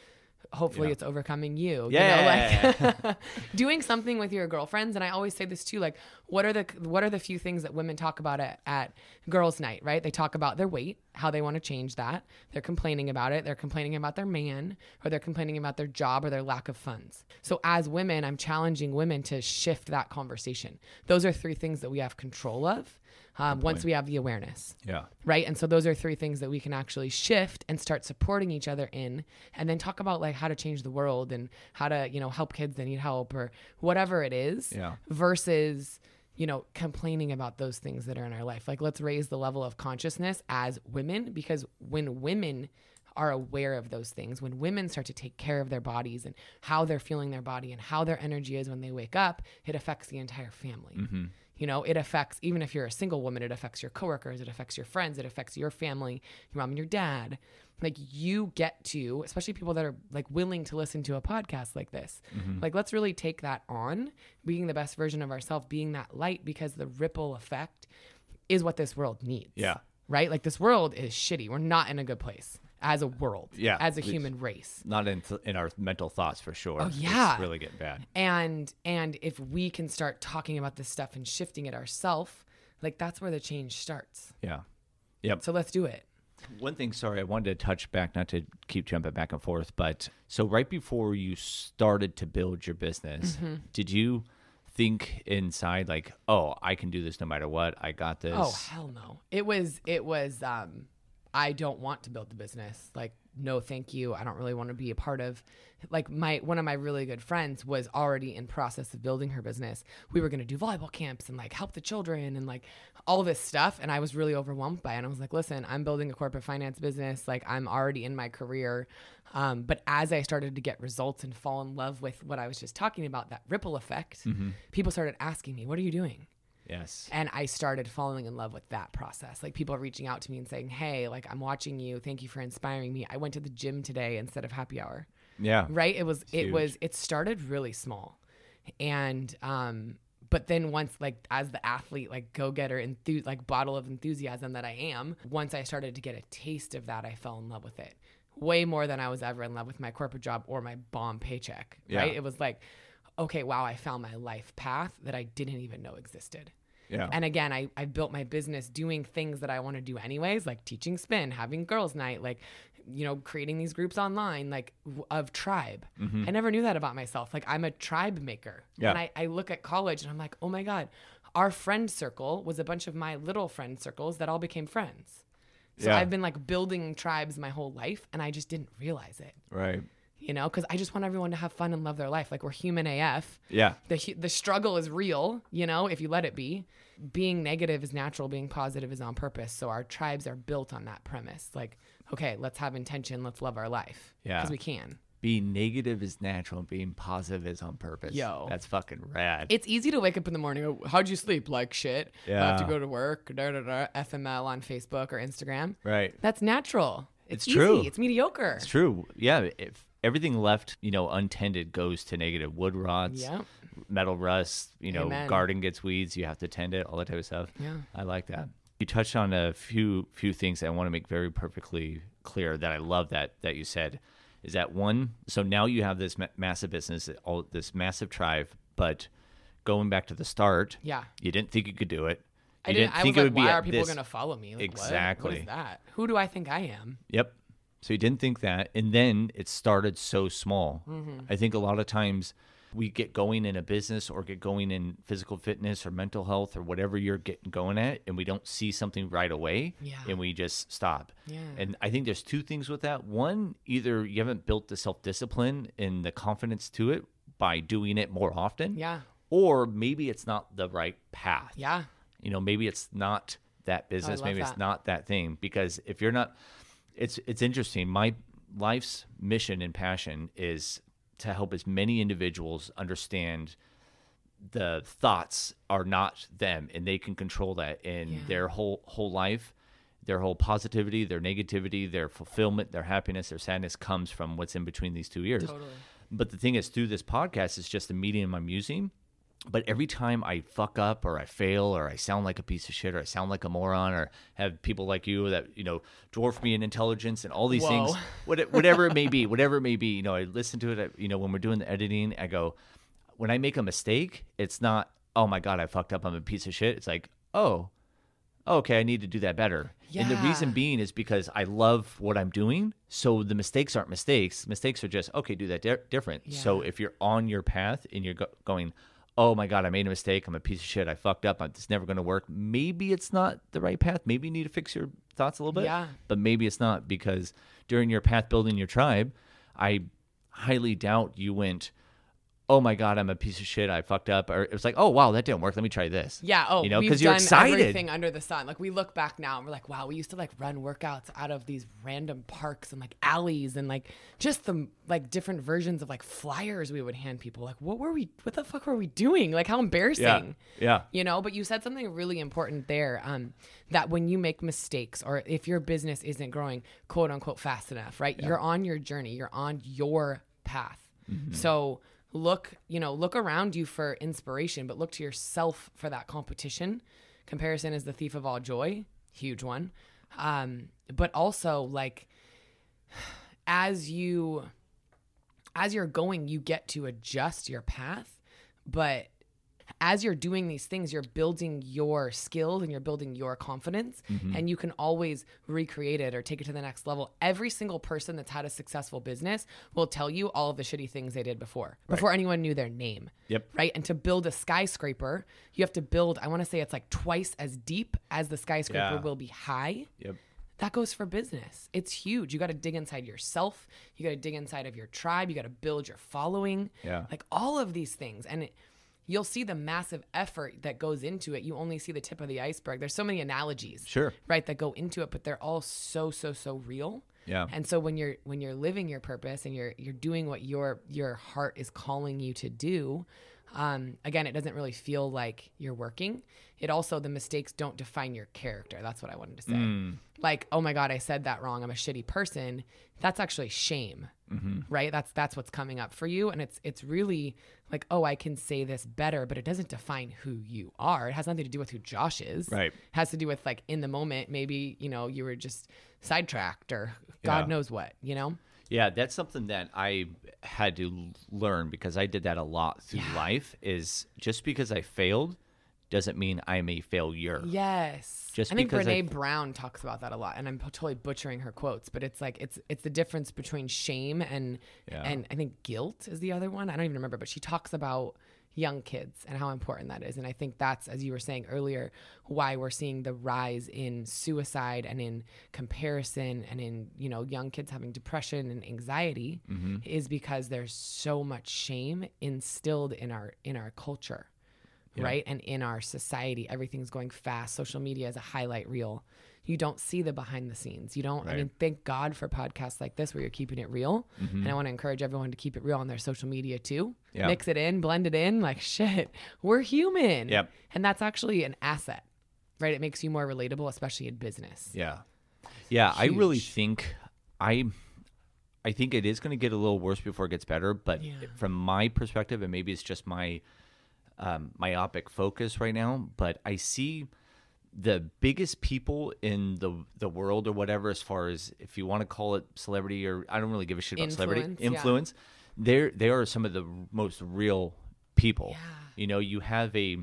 hopefully it's overcoming you Yeah. you know like <laughs> doing something with your girlfriends. And i always say this too like what are the what are the few things that women talk about at, at girls night right? They talk about their weight how they want to change that. They're complaining about it. They're complaining about their man or they're complaining about their job or their lack of funds. So as women i'm challenging women to shift that conversation. Those are three things that we have control of um, once we have the awareness. Yeah. right? And so those are three things that we can actually shift and start supporting each other in and then talk about like how to change the world and how to you know help kids that need help or whatever it is Yeah. versus you know complaining about those things that are in our life. Like let's raise the level of consciousness as women because when women are aware of those things when women start to take care of their bodies and how they're feeling their body and how their energy is when they wake up it affects the entire family you know it affects even if you're a single woman it affects your coworkers it affects your friends it affects your family your mom and your dad. Like you get to especially people that are like willing to listen to a podcast like this. Mm-hmm. Like let's really take that on being the best version of ourselves being that light because the ripple effect is what this world needs. Yeah. right? Like this world is shitty. We're not in a good place as a world Yeah, as a human race Not in, in our mental thoughts for sure. Oh, yeah. It's really getting bad. and and if we can start talking about this stuff and shifting it ourselves like that's where the change starts Yeah. Yep. so let's do it One thing, sorry, I wanted to touch back, not to keep jumping back and forth, but so right before you started to build your business, Mm-hmm. did you think inside like, oh, I can do this no matter what? I got this. Oh hell no. It was it was um I don't want to build the business. Like no thank you. I don't really want to be a part of like my one of my really good friends was already in process of building her business. We were going to do volleyball camps and like help the children and like all this stuff and I was really overwhelmed by it. And I was like, "Listen, I'm building a corporate finance business. Like I'm already in my career." Um, but as I started to get results and fall in love with what I was just talking about, that ripple effect, people started asking me, "What are you doing?" Yes. And I started falling in love with that process. Like people reaching out to me and saying, Hey, like I'm watching you. Thank you for inspiring me. I went to the gym today instead of happy hour. Yeah. Right? It was it was it started really small. And um but then once like as the athlete like go-getter enthu- like bottle of enthusiasm that I am, once I started to get a taste of that, I fell in love with it. Way more than I was ever in love with my corporate job or my bomb paycheck. Right? Yeah. It was like okay, wow, I found my life path that I didn't even know existed. Yeah. And again, I, I built my business doing things that I want to do anyways, like teaching spin, having girls' night, like, you know, creating these groups online, like of tribe. Mm-hmm. I never knew that about myself. Like, I'm a tribe maker. Yeah. And I, I look at college and I'm like, oh my God, our friend circle was a bunch of my little friend circles that all became friends. So Yeah. I've been like building tribes my whole life and I just didn't realize it, right. You know, because I just want everyone to have fun and love their life. Like, we're human AF Yeah. the the struggle is real, you know, if you let it be. Being negative is natural, being positive is on purpose. So our tribes are built on that premise. Like, okay, let's have intention, let's love our life. Yeah. Because we can. Being negative is natural and being positive is on purpose. Yo. That's fucking rad. It's easy to wake up in the morning. "Oh, How'd you sleep? Like shit. I have to go to work. Da, da, da, FML on Facebook or Instagram. right. That's natural. It's, It's easy. true. It's mediocre. It's true. Yeah. If everything left, you know, untended goes to negative. Wood rots, Yep. metal rust, you know, Amen. garden gets weeds, you have to tend it, all that type of stuff. Yeah. I like that. You touched on a few few things that I want to make very perfectly clear that I love that that you said is that one so now you have this ma- massive business all this massive tribe but going back to the start Yeah. you didn't think you could do it I you didn't. I think it like, would be why are people going to follow me? Like, what? What Exactly. is that? Who do I think I am? Yep. So you didn't think that. And then it started so small. Mm-hmm. I think a lot of times we get going in a business or get going in physical fitness or mental health or whatever you're getting going at, and we don't see something right away Yeah. and we just stop. Yeah. And I think there's two things with that. One, either you haven't built the self discipline and the confidence to it by doing it more often. Yeah. Or maybe it's not the right path Yeah. you know maybe it's not that business love maybe it's not that thing because if you're not it's it's interesting my life's mission and passion is to help as many individuals understand the thoughts are not them and they can control that in Yeah. their whole whole life their whole positivity their negativity their fulfillment their happiness their sadness comes from what's in between these two ears Totally. but the thing is, through this podcast, it's just a medium I'm using. But every time I fuck up or I fail or I sound like a piece of shit or I sound like a moron or have people like you that, you know, dwarf me in intelligence and all these things, Whoa. <laughs> what- whatever it may be, whatever it may be, you know, I listen to it, you know, when we're doing the editing, I go, when I make a mistake, it's not, oh my God, I fucked up, I'm a piece of shit. It's like, oh, okay, I need to do that better. And the reason being is because I love what I'm doing. So the mistakes aren't mistakes. Mistakes are just, okay, do that di- different. So if you're on your path and you're go- going, oh my God, I made a mistake. I'm a piece of shit. I fucked up. It's never going to work. Maybe it's not the right path. Maybe you need to fix your thoughts a little bit. Yeah. But maybe it's not because during your path building your tribe, I highly doubt you went, oh my God, I'm a piece of shit. I fucked up. Or it was like, oh wow, that didn't work. Let me try this. Yeah. Oh, you know, because you're excited. everything under the sun. Like we look back now and we're like, wow, we used to like run workouts out of these random parks and like alleys and like just the like different versions of like flyers we would hand people. Like, what were we? What the fuck were we doing? Like, how embarrassing. Yeah. Yeah. You know, but you said something really important there. Um, that when you make mistakes or if your business isn't growing quote unquote fast enough, right? You're on your journey. You're on your path. Mm-hmm. So look, you know, look around you for inspiration, but look to yourself for that competition. Comparison is the thief of all joy, huge one. Um, but also like as you as you're going, you get to adjust your path, but as you're doing these things, you're building your skills and you're building your confidence, mm-hmm. and you can always recreate it or take it to the next level. Every single person that's had a successful business will tell you all of the shitty things they did before, before anyone knew their name. Yep. Right. And to build a skyscraper, you have to build, I want to say it's like twice as deep as the skyscraper Yeah. will be high. Yep. That goes for business. It's huge. You got to dig inside yourself. You got to dig inside of your tribe. You got to build your following. Yeah. Like all of these things. And it, you'll see the massive effort that goes into it. You only see the tip of the iceberg. There's so many analogies. Sure. Right, that go into it, but they're all so so so real. Yeah. And so when you're when you're living your purpose and you're you're doing what your your heart is calling you to do, um, again, it doesn't really feel like you're working. It also the mistakes don't define your character. That's what I wanted to say. Like, oh my god, I said that wrong. I'm a shitty person. That's actually shame, right? That's that's what's coming up for you, and it's it's really like, oh, I can say this better, but it doesn't define who you are. It has nothing to do with who Josh is. Right. It has to do with like in the moment, maybe you know you were just sidetracked or God Yeah. knows what, you know. Yeah, that's something that I had to learn because I did that a lot through life. Is just because I failed doesn't mean I'm a failure. Yes. Just I think because I- Brene Brown talks about that a lot, and I'm totally butchering her quotes, but it's like it's it's the difference between shame and Yeah. and I think guilt is the other one. I don't even remember, but she talks about young kids and how important that is, and I think that's as you were saying earlier, why we're seeing the rise in suicide and in comparison and in you know young kids having depression and anxiety Mm-hmm. is because there's so much shame instilled in our in our culture right? And in our society, everything's going fast. Social media is a highlight reel. You don't see the behind the scenes. You don't, I mean, thank God for podcasts like this where you're keeping it real. And I want to encourage everyone to keep it real on their social media too. Mm-hmm. Yeah. Mix it in, blend it in. Like, <laughs> shit, we're human. Yep. And that's actually an asset, right? It makes you more relatable, especially in business. Yeah. Yeah, I really think I I think it is going to get a little worse before it gets better, but Yeah. from my perspective and maybe it's just my um, myopic focus right now, but I see the biggest people in the the world or whatever, as far as if you want to call it celebrity or I don't really give a shit about celebrity Influence, yeah. They're they are some of the most real people. Yeah. You know, you have a,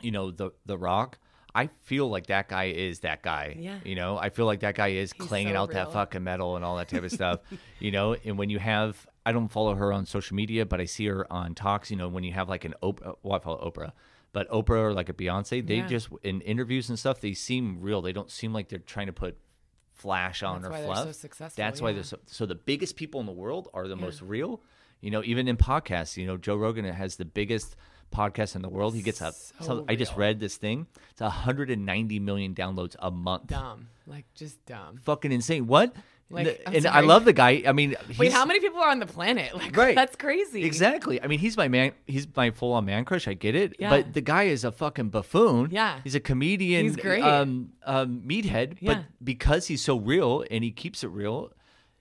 you know, the the Rock. I feel like that guy is that guy. Yeah. You know, I feel like that guy is He's clanging so out that fucking metal and all that type of <laughs> stuff. You know, and when you have, I don't follow her on social media, but I see her on talks. You know, when you have like an Oprah, uh, well, I follow Oprah, but Oprah or like a Beyonce, they Yeah. just in interviews and stuff, they seem real. They don't seem like they're trying to put flash on That's or why they're fluff. so successful, That's why they're so. So the biggest people in the world are the most real. You know, even in podcasts, you know, Joe Rogan has the biggest podcast in the world. He gets a. So So I just read this thing. It's 190 million downloads a month. Dumb. Like just dumb. Fucking insane. What? Like, and I'm and I love the guy. I mean, Wait, how many people are on the planet? <laughs> Like Right. that's crazy. Exactly. I mean, he's my man. He's my full-on man crush. I get it. Yeah. But the guy is a fucking buffoon. Yeah. He's a comedian. He's great. Um, um, meathead. Yeah. But because he's so real and he keeps it real,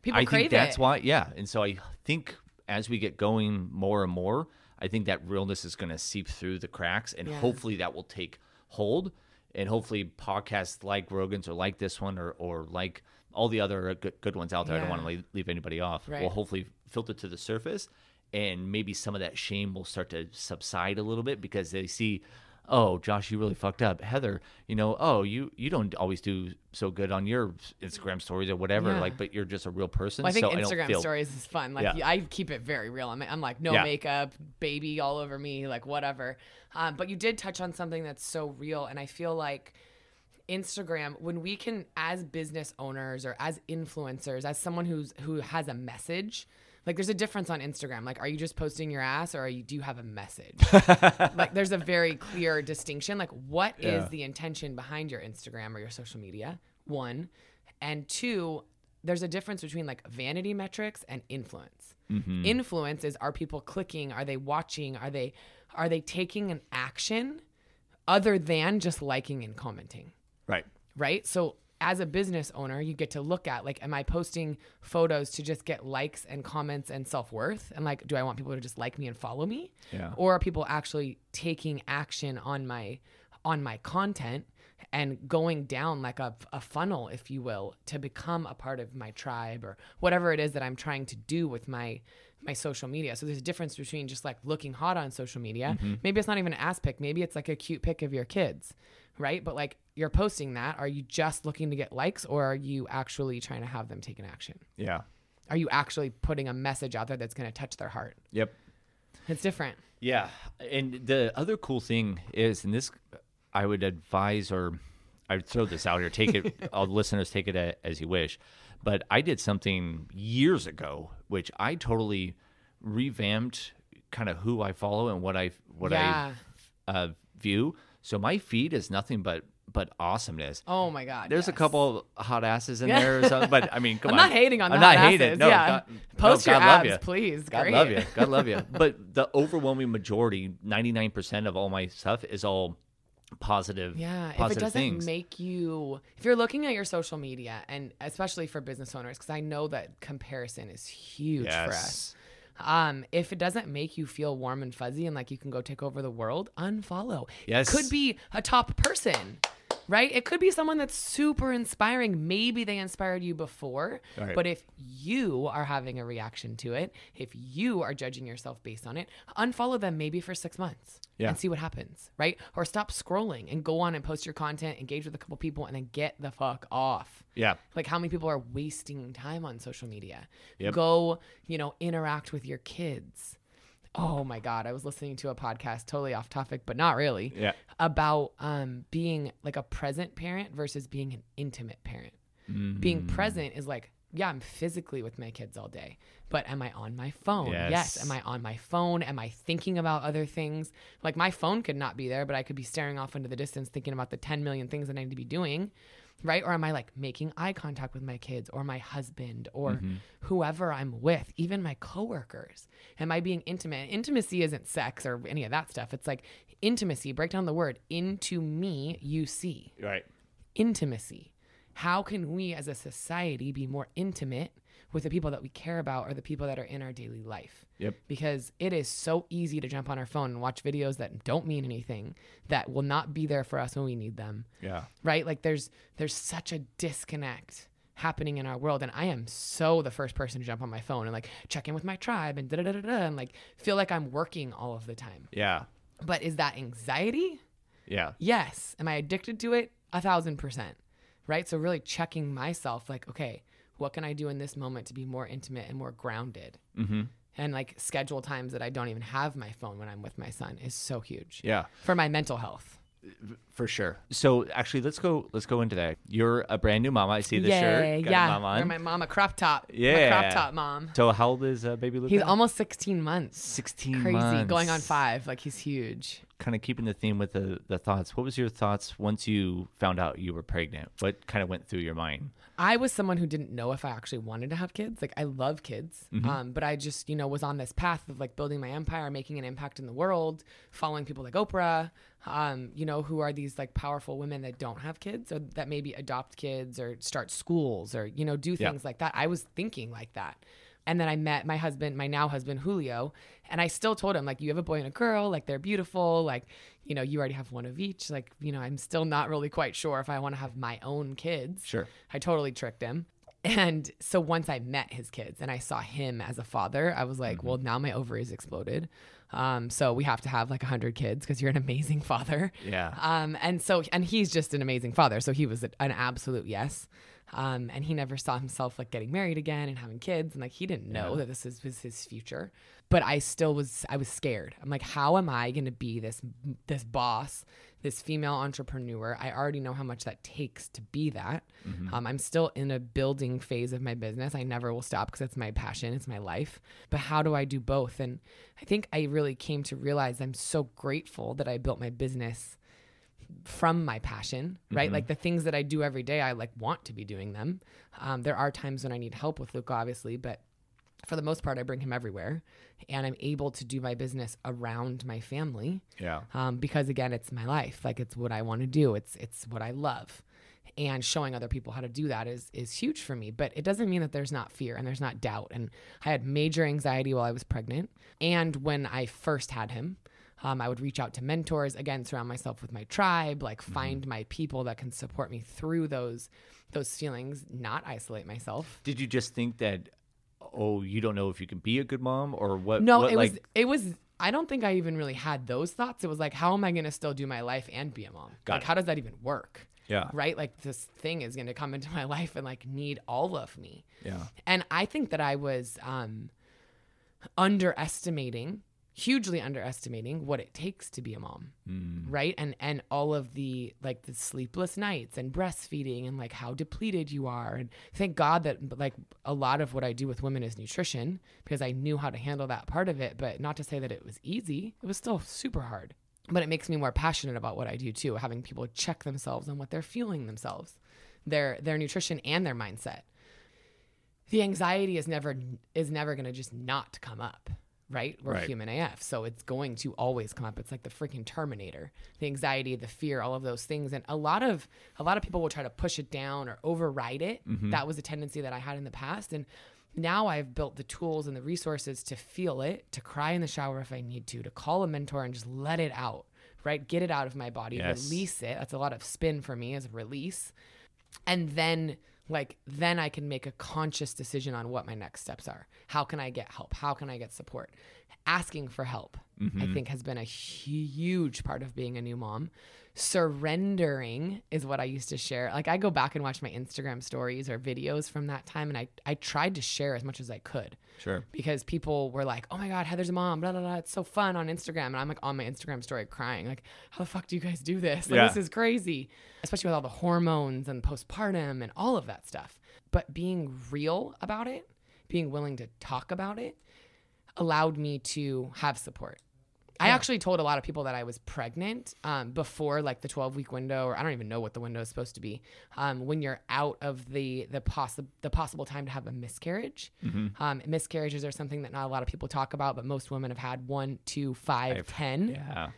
People I crave think that's it. why. Yeah. And so I think as we get going more and more, I think that realness is going to seep through the cracks, and Yeah. hopefully that will take hold. And hopefully podcasts like Rogan's or like this one or or like all the other good, good ones out there. I don't want to leave, leave anybody off. Right. Will hopefully filter to the surface and maybe some of that shame will start to subside a little bit because they see oh josh you really fucked up heather you know oh you you don't always do so good on your instagram stories or whatever Yeah. like but you're just a real person Well, I think so I Instagram feel, stories is fun. Like Yeah. I keep it very real. I'm, I'm like no Yeah. makeup, baby all over me, like whatever. Um, but you did touch on something that's so real, and I feel like Instagram, when we can, as business owners or as influencers, as someone who's who has a message, like there's a difference on Instagram. Like, are you just posting your ass, or are you do you have a message? <laughs> like, there's a very clear distinction. Like, what is Yeah. the intention behind your Instagram or your social media? One, and two, there's a difference between like vanity metrics and influence. Mm-hmm. Influence is are people clicking? Are they watching? Are they are they taking an action other than just liking and commenting? Right right? So as a business owner, you get to look at like, am I posting photos to just get likes and comments and self worth? And like, do I want people to just like me and follow me? Yeah. Or are people actually taking action on my on my content and going down like a, a funnel, if you will, to become a part of my tribe or whatever it is that I'm trying to do with my my social media. So there's a difference between just like looking hot on social media. Mm-hmm. Maybe it's not even an ass pic. Maybe it's like a cute pic of your kids, right? But like you're posting that. Are you just looking to get likes or are you actually trying to have them take an action? yeah Are you actually putting a message out there that's going to touch their heart? yep It's different. Yeah, and the other cool thing is, and this, I would advise, or I would throw this out here. Take it, <laughs> all the listeners take it as you wish. But I did something years ago, which I totally revamped, kind of who I follow and what I what Yeah. I uh, view. So my feed is nothing but but awesomeness. Oh my God. There's a yes. couple hot asses in there, or something, but I mean, <laughs> come on. I'm on. not hating on I'm the not hot hating. asses, No, yeah. God, <laughs> Post no, your God love abs, ya. please. God Great. love you. God love you. <laughs> But the overwhelming majority, 99% of all my stuff is all positive. Yeah, if it doesn't things. make you, if you're looking at your social media, and especially for business owners, because I know that comparison is huge for us. Um, if it doesn't make you feel warm and fuzzy and like you can go take over the world, unfollow. Yes. Could be a top person, right? It could be someone that's super inspiring. Maybe they inspired you before, Right. but if you are having a reaction to it, if you are judging yourself based on it, unfollow them maybe for six months Yeah. and see what happens, right? Or stop scrolling and go on and post your content, engage with a couple people, and then get the fuck off. Yeah. Like how many people are wasting time on social media? Yep. Go, you know, interact with your kids. Oh my god, I was listening to a podcast totally off topic, but not really. Yeah. About um being like a present parent versus being an intimate parent. Mm. Being present is like, yeah, I'm physically with my kids all day, but am I on my phone? Yes. yes. Am I on my phone? Am I thinking about other things? Like my phone could not be there, but I could be staring off into the distance thinking about the 10 million things that I need to be doing. Right? Or am I like making eye contact with my kids or my husband or mm-hmm. whoever I'm with, even my coworkers? Am I being intimate? Intimacy isn't sex or any of that stuff. It's like intimacy, break down the word into me, you see Right. intimacy. How can we as a society be more intimate with the people that we care about or the people that are in our daily life. Yep. Because it is so easy to jump on our phone and watch videos that don't mean anything, that will not be there for us when we need them. Yeah. Right? Like there's there's such a disconnect happening in our world and I am so the first person to jump on my phone and like check in with my tribe and da da da da and like feel like I'm working all of the time. Yeah. But is that anxiety? Yeah. Yes. Am I addicted to it? A thousand percent. Right. So, really checking myself like, okay, what can I do in this moment to be more intimate and more grounded? Mm-hmm. And like schedule times that I don't even have my phone when I'm with my son is so huge Yeah. for my mental health. For sure. So actually, let's go. Let's go into that. You're a brand new mama. I see the yeah, shirt. Got yeah. a on. Wear my mama crop top. My Yeah. crop top mom. So how old is uh, baby Luca? He's almost 16 months. 16 Crazy. months. Going on five. Like he's huge. Kind of keeping the theme with the the thoughts. What was your thoughts once you found out you were pregnant? What kind of went through your mind? I was someone who didn't know if I actually wanted to have kids. Like I love kids, Mm-hmm. um, but I just you know was on this path of like building my empire, making an impact in the world, following people like Oprah, um, you know, who are these like powerful women that don't have kids or that maybe adopt kids or start schools or you know do Yeah. things like that. I was thinking like that. And then I met my husband, my now husband Julio, and I still told him like you have a boy and a girl, like they're beautiful, like you know you already have one of each. Like you know I'm still not really quite sure if I want to have my own kids. Sure. I totally tricked him. And so once I met his kids and I saw him as a father, I was like, well, now my ovaries exploded. Um, so we have to have like 100 kids because you're an amazing <laughs> father. Yeah. Um, and so, and he's just an amazing father. So he was an absolute yes. Um, and he never saw himself like getting married again and having kids. And like he didn't know that this is, was his future. But I still was, I was scared. I'm like, how am I going to be this, this boss, this female entrepreneur? I already know how much that takes to be that. Um, I'm still in a building phase of my business. I never will stop because it's my passion, it's my life. But how do I do both? And I think I really came to realize I'm so grateful that I built my business from my passion, right? Like the things that I do every day, I like want to be doing them. Um, there are times when I need help with Luke, obviously, but for the most part, I bring him everywhere, and I'm able to do my business around my family. Yeah. Um, because again, it's my life. Like it's what I want to do. It's it's what I love, and showing other people how to do that is is huge for me. But it doesn't mean that there's not fear and there's not doubt. And I had major anxiety while I was pregnant, and when I first had him. Um, I would reach out to mentors again, surround myself with my tribe, like find my people that can support me through those those feelings, not isolate myself. Did you just think that? Oh, you don't know if you can be a good mom, or what? No, what, it like, was it was I don't think I even really had those thoughts. It was like, how am I gonna still do my life and be a mom? Got like it. how does that even work? Yeah. Right? Like this thing is gonna come into <laughs> my life and like need all of me. Yeah. And I think that I was um underestimating hugely underestimating what it takes to be a mom mm. right? And and all of the like the sleepless nights and breastfeeding and like how depleted you are. And thank god that like a lot of what i do with women is nutrition because i knew how to handle that part of it. But not to say that it was easy. It was still super hard. But it makes me more passionate about what i do too having people check themselves on what they're feeling themselves their their nutrition and their mindset. The anxiety is never is never going to just not come up right? We're Right. human af so it's going to always come up. It's like the freaking terminator the anxiety the fear all of those things. And a lot of a lot of people will try to push it down or override it. Mm-hmm. That was a tendency that i had in the past. And now i've built the tools and the resources to feel it to cry in the shower if i need to to call a mentor and just let it out right? Get it out of my body Yes. release it. That's a lot of spin for me as release. And then like then i can make a conscious decision on what my next steps are. How can i get help? How can i get support? Asking for help i mm-hmm. think has been a huge part of being a new mom surrendering is what i used to share like i go back and watch my instagram stories or videos from that time and i, I tried to share as much as i could Sure. because people were like, "Oh my god, Heather's a mom, blah blah blah. It's so fun on Instagram." And I'm like on my Instagram story crying, like, "How the fuck do you guys do this? Like, Yeah. This is crazy." Especially with all the hormones and postpartum and all of that stuff. But being real about it, being willing to talk about it, allowed me to have support. I actually told a lot of people that I was pregnant um, before like the 12 week window, or I don't even know what the window is supposed to be. Um, when you're out of the the possible the possible time to have a miscarriage, um, miscarriages are something that not a lot of people talk about, but most women have had one, two, five, ten. Yeah.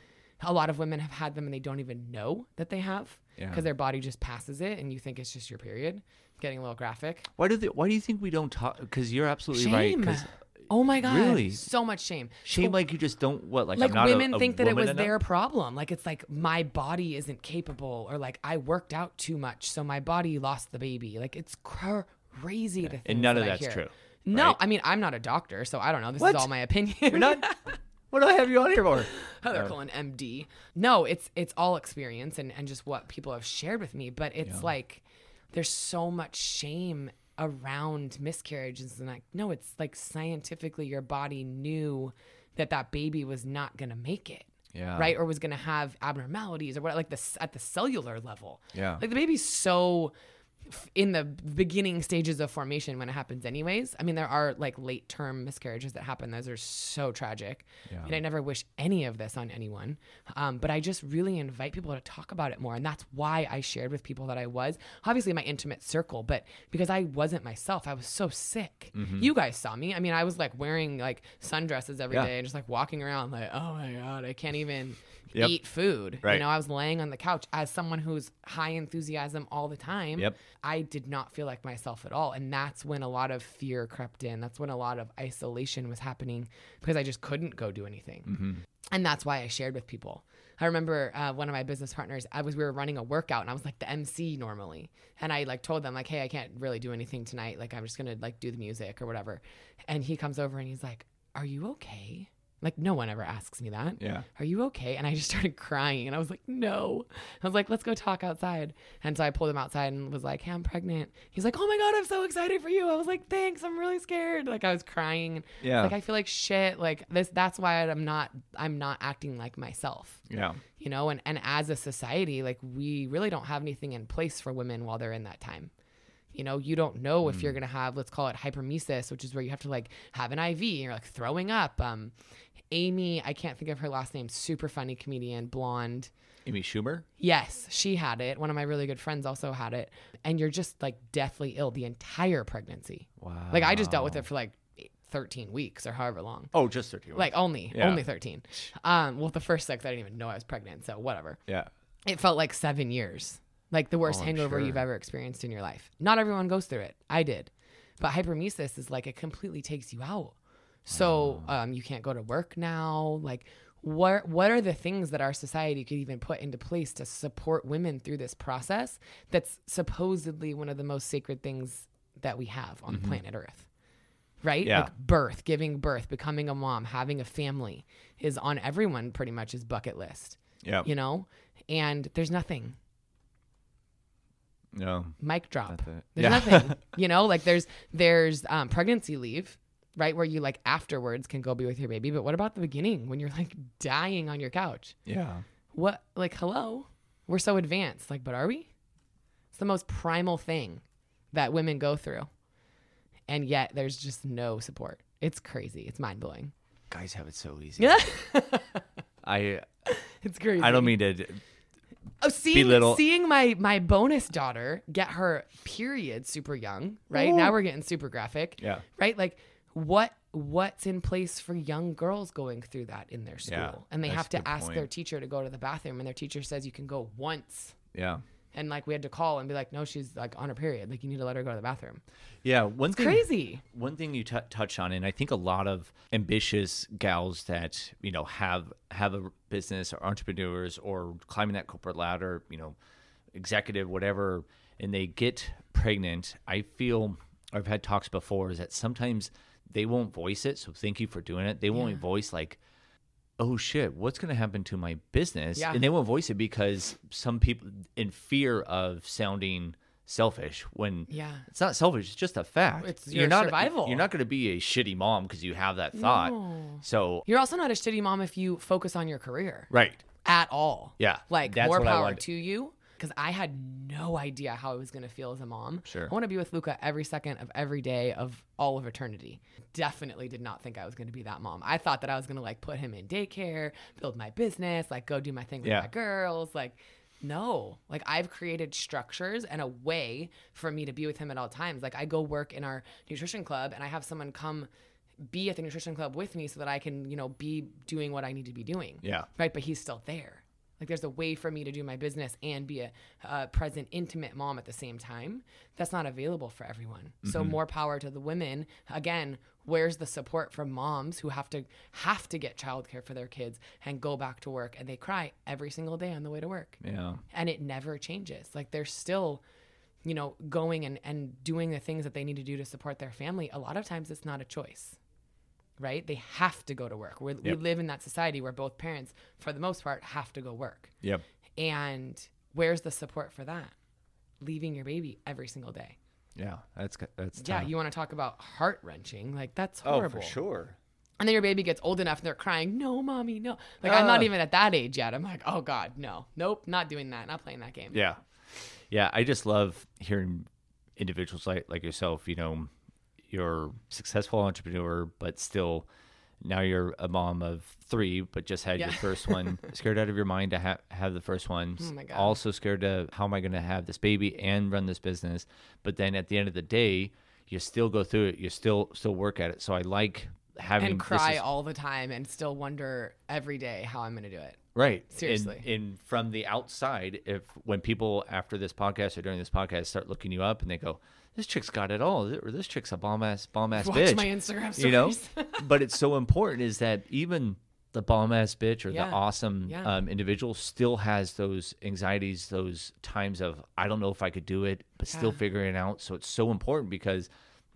A lot of women have had them and they don't even know that they have Yeah. because their body just passes it and you think it's just your period. getting a little graphic. Why do they, Why do you think we don't talk? Because you're absolutely right. Shame. 'cause Oh my god. Really? So much shame. shame, like you just don't what like like not a- women a think that it was enough? their problem like it's like my body isn't capable or like i worked out too much so my body lost the baby like it's crazy to think And none of that I that's hear. true, no right? i mean i'm not a doctor so i don't know this What? is all my opinion You're not. <laughs> what do I have you on here for? Heather Cullen, MD. No, it's it's all experience and, and just what people have shared with me. But it's like there's so much shame around miscarriages and like no, it's like scientifically your body knew that that baby was not gonna make it. Yeah. Right, or was going to have abnormalities, or what, like this at the cellular level. Yeah. like the baby's so in the beginning stages of formation when it happens anyways. I mean there are like late term miscarriages that happen. Those are so tragic. And i never wish any of this on anyone. Um, but i just really invite people to talk about it more. And that's why i shared with people that i was. Obviously my intimate circle but because i wasn't myself i was so sick. You guys saw me. I mean i was like wearing like sundresses every day Yeah. and just like walking around like oh my god i can't even Yep. eat food you Right. know i was laying on the couch as someone who's high enthusiasm all the time Yep. I did not feel like myself at all. And that's when a lot of fear crept in. That's when a lot of isolation was happening because I just couldn't go do anything. Mm-hmm. And that's why I shared with people. I remember uh, one of my business partners, I was, we were running a workout and I was like the MC normally. And I like told them like, Hey, I can't really do anything tonight. Like, I'm just going to like do the music or whatever. And he comes over and he's like, are you okay? Like, no one ever asks me that Yeah. are you okay? And I just <laughs> started crying and I was like, no. I was like, let's go talk outside. And so I pulled him outside and was like, hey, I'm pregnant. He's like, oh my God, I'm so excited for you. I was like, thanks. I'm really scared. Like I was crying. Yeah. Like I feel like shit. Like this, that's why I'm not, I'm not acting like myself. Yeah. You know, and, and as a society, like we really don't have anything in place for women while they're in that time. You know, you don't know if you're Mm. gonna have, let's call it hyperemesis, which is where you have to like have an IV and you're like throwing up. Um, Amy, I can't think of her last name, super funny comedian, blonde. Amy Schumer. Yes, she had it. One of my really good friends also had it. And you're just like deathly ill the entire pregnancy. Wow. Like I just dealt with it for like 13 weeks or however long. Oh, just thirty. Like only, Yeah. only 13. Um, well, the first sex, I didn't even know I was pregnant. So whatever. yeah. It felt like seven years, like the worst Oh, hangover sure. you've ever experienced in your life. Not everyone goes through it. I did. But hyperemesis is like it completely takes you out. So um, you can't go to work now. Like, what what are the things that our society could even put into place to support women through this process? That's supposedly one of the most sacred things that we have on planet Earth. Right? Yeah. Like birth, giving birth, becoming a mom, having a family is on everyone pretty much's bucket list. Yeah. You know? And there's nothing No. mic drop. There's Yeah. nothing, <laughs> you know, like there's there's um, pregnancy leave, right, where you like afterwards can go be with your baby. But what about the beginning when you're like dying on your couch? Yeah. What like hello, we're so advanced, like, but are we? It's the most primal thing that women go through, and yet there's just no support. It's crazy. It's mind blowing. Guys have it so easy. Yeah, <laughs> I it's crazy. I don't mean to. Oh, seeing belittle- seeing my my bonus daughter get her period super young, right? Now we're getting super graphic. Yeah. Right? Like what what's in place for young girls going through that in their school? Yeah, and they have to ask point. their teacher to go to the bathroom and their teacher says you can go once. Yeah. And like we had to call and be like, no, she's like on her period. Like you need to let her go to the bathroom. Yeah. One thing. Crazy. One thing you t- touch on, and I think a lot of ambitious gals that you know have have a business or entrepreneurs or climbing that corporate ladder, you know, executive, whatever, and they get pregnant. I feel I've had talks before is that sometimes they won't voice it. So thank you for doing it. They won't voice like, oh shit, what's going to happen to my business? Yeah. And they won't voice it because some people, in fear of sounding selfish, when Yeah. it's not selfish, it's just a fact. It's you're your not, survival. You're not going to be a shitty mom because you have that thought. So, You're also not a shitty mom if you focus on your career. right. at all. Yeah, Like more power to you. Because I had no idea how I was going to feel as a mom. Sure. I want to be with Luca every second of every day of all of eternity. Definitely did not think I was going to be that mom. I thought that I was going to like put him in daycare, build my business, like go do my thing with Yeah. my girls. Like, no. Like I've created structures and a way for me to be with him at all times. Like I go work in our nutrition club and I have someone come be at the nutrition club with me so that I can, you know, be doing what I need to be doing Yeah. right? But he's still there. Like there's a way for me to do my business and be a, a present, intimate mom at the same time. That's not available for everyone. So mm-hmm. more power to the women. Again, where's the support from moms who have to have to get childcare for their kids and go back to work and they cry every single day on the way to work Yeah. and it never changes. Like they're still, you know, going and, and doing the things that they need to do to support their family. A lot of times it's not a choice, right? They have to go to work. We're, We live in that society where both parents, for the most part, have to go work. Yep. And where's the support for that? Leaving your baby every single day. Yeah. That's that's Yeah, tough. you want to talk about heart wrenching? Like that's horrible. oh for sure. And then your baby gets old enough and they're crying, no, mommy, no. Like I'm not Ah. even at that age yet. I'm like, oh God, no, nope, not doing that, not playing that game. Yeah. Yeah. I just love hearing individuals like, like yourself, you know, you're a successful entrepreneur, but still now you're a mom of three, but just had Yeah. your first <laughs> one, scared out of your mind to ha- have the first one. Oh my God. Also scared of how am I going to have this baby and run this business? But then at the end of the day, you still go through it. You still, still work at it. So I like having and cry is- all the time and still wonder every day how I'm going to do it. Right. Seriously. And, and from the outside, if when people after this podcast or during this podcast start looking you up and they go, "This chick's got it all," or "This chick's a bomb ass bomb ass Watch bitch," my Instagram stories. you know. <laughs> but it's so important is that even the bomb ass bitch or Yeah. the awesome Yeah. um, individual still has those anxieties, those times of I don't know if I could do it, but still figuring it out. So it's so important because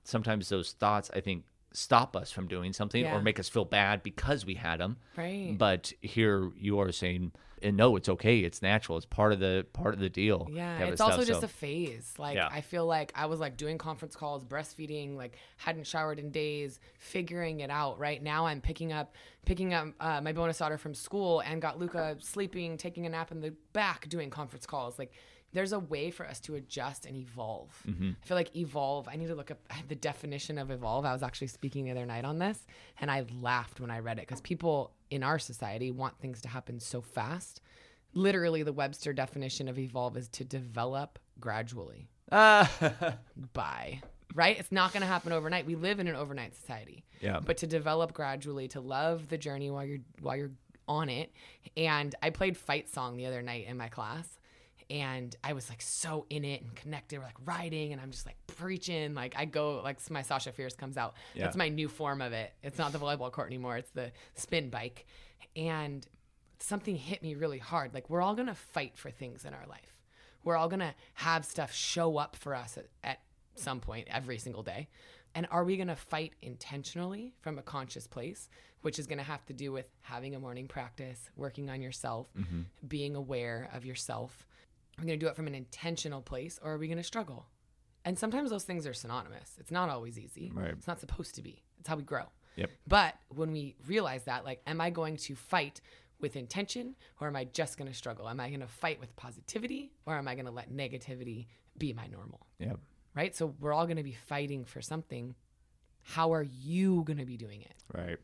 sometimes those thoughts, I think, stop us from doing something Yeah. or make us feel bad because we had them. Right. But here you are saying, and no, it's okay. It's natural. It's part of the part of the deal. Yeah, it's also stuff, just so- a phase. Like Yeah. I feel like I was like doing conference calls, breastfeeding, like hadn't showered in days, figuring it out. Right now, I'm picking up picking up uh, my bonus daughter from school and got Luca sleeping, taking a nap in the back, doing conference calls. Like there's a way for us to adjust and evolve. Mm-hmm. I feel like evolve. I need to look up <laughs> the definition of evolve. I was actually speaking the other night on this, and I laughed when I read it because people in our society want things to happen so fast. Literally, the Webster definition of evolve is to develop gradually. Ah. <laughs> By right, it's not going to happen overnight. We live in an overnight society. Yeah. But to develop gradually, to love the journey while you're while you're on it. And I played fight song the other night in my class. And I was like so in it and connected. We're like riding, and I'm just like preaching. Like I go, like my Sasha Fierce comes out. Yeah. That's my new form of it. It's not the volleyball court anymore. It's the spin bike. And something hit me really hard. Like we're all gonna fight for things in our life. We're all gonna have stuff show up for us at, at some point every single day. And are we gonna fight intentionally from a conscious place, which is gonna have to do with having a morning practice, working on yourself, mm-hmm. being aware of yourself? Are we gonna do it from an intentional place or are we gonna struggle? And sometimes those things are synonymous. It's not always easy. Right. It's not supposed to be. It's how we grow. Yep. But when we realize that, like, am I going to fight with intention or am I just going to struggle? Am I going to fight with positivity or am I going to let negativity be my normal? Yep. Right? So we're all going to be fighting for something. How are you going to be doing it? Right.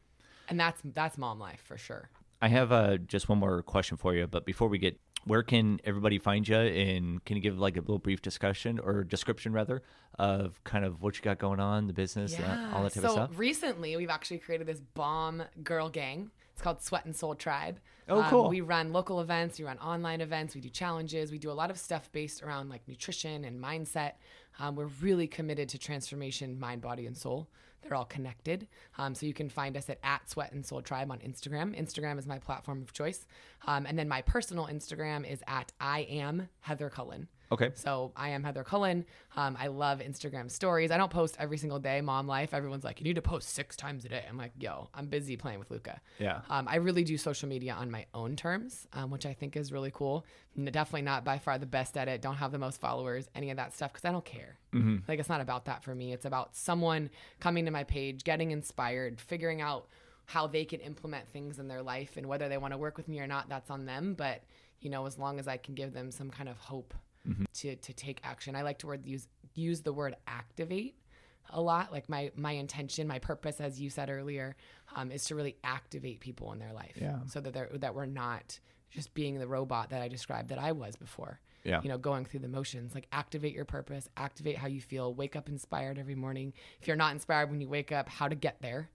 And that's that's mom life for sure. I have uh, just one more question for you, but before we get, where can everybody find you? And can you give like a little brief discussion or description rather of kind of what you got going on, the business, uh, all that type so of stuff? So recently, we've actually created this bomb girl gang. It's called Sweat and Soul Tribe. Oh, Um, cool. We run local events, we run online events, we do challenges, we do a lot of stuff based around like nutrition and mindset. Um, we're really committed to transformation, mind, body, and soul. They're all connected. Um, so you can find us at, at Sweat and Soul Tribe on Instagram. Instagram is my platform of choice. Um, and then my personal Instagram is at I am Heather Cullen. Okay. So I am Heather Cullen. Um, I love Instagram stories. I don't post every single day, mom life. Everyone's like, you need to post six times a day. I'm like, yo, I'm busy playing with Luca. Yeah. Um, I really do social media on my own terms, um, which I think is really cool. Definitely not by far the best at it. Don't have the most followers, any of that stuff, because I don't care. Like, it's not about that for me. It's about someone coming to my page, getting inspired, figuring out how they can implement things in their life and whether they want to work with me or not, that's on them. But, you know, as long as I can give them some kind of hope to, to take action, I like to word, use, use the word activate a lot. Like my my intention, my purpose, as you said earlier, um, is to really activate people in their life. Yeah. So that they're that we're not just being the robot that I described that I was before. Yeah. You know, going through the motions. Like activate your purpose, activate how you feel, wake up inspired every morning. If you're not inspired when you wake up, how to get there.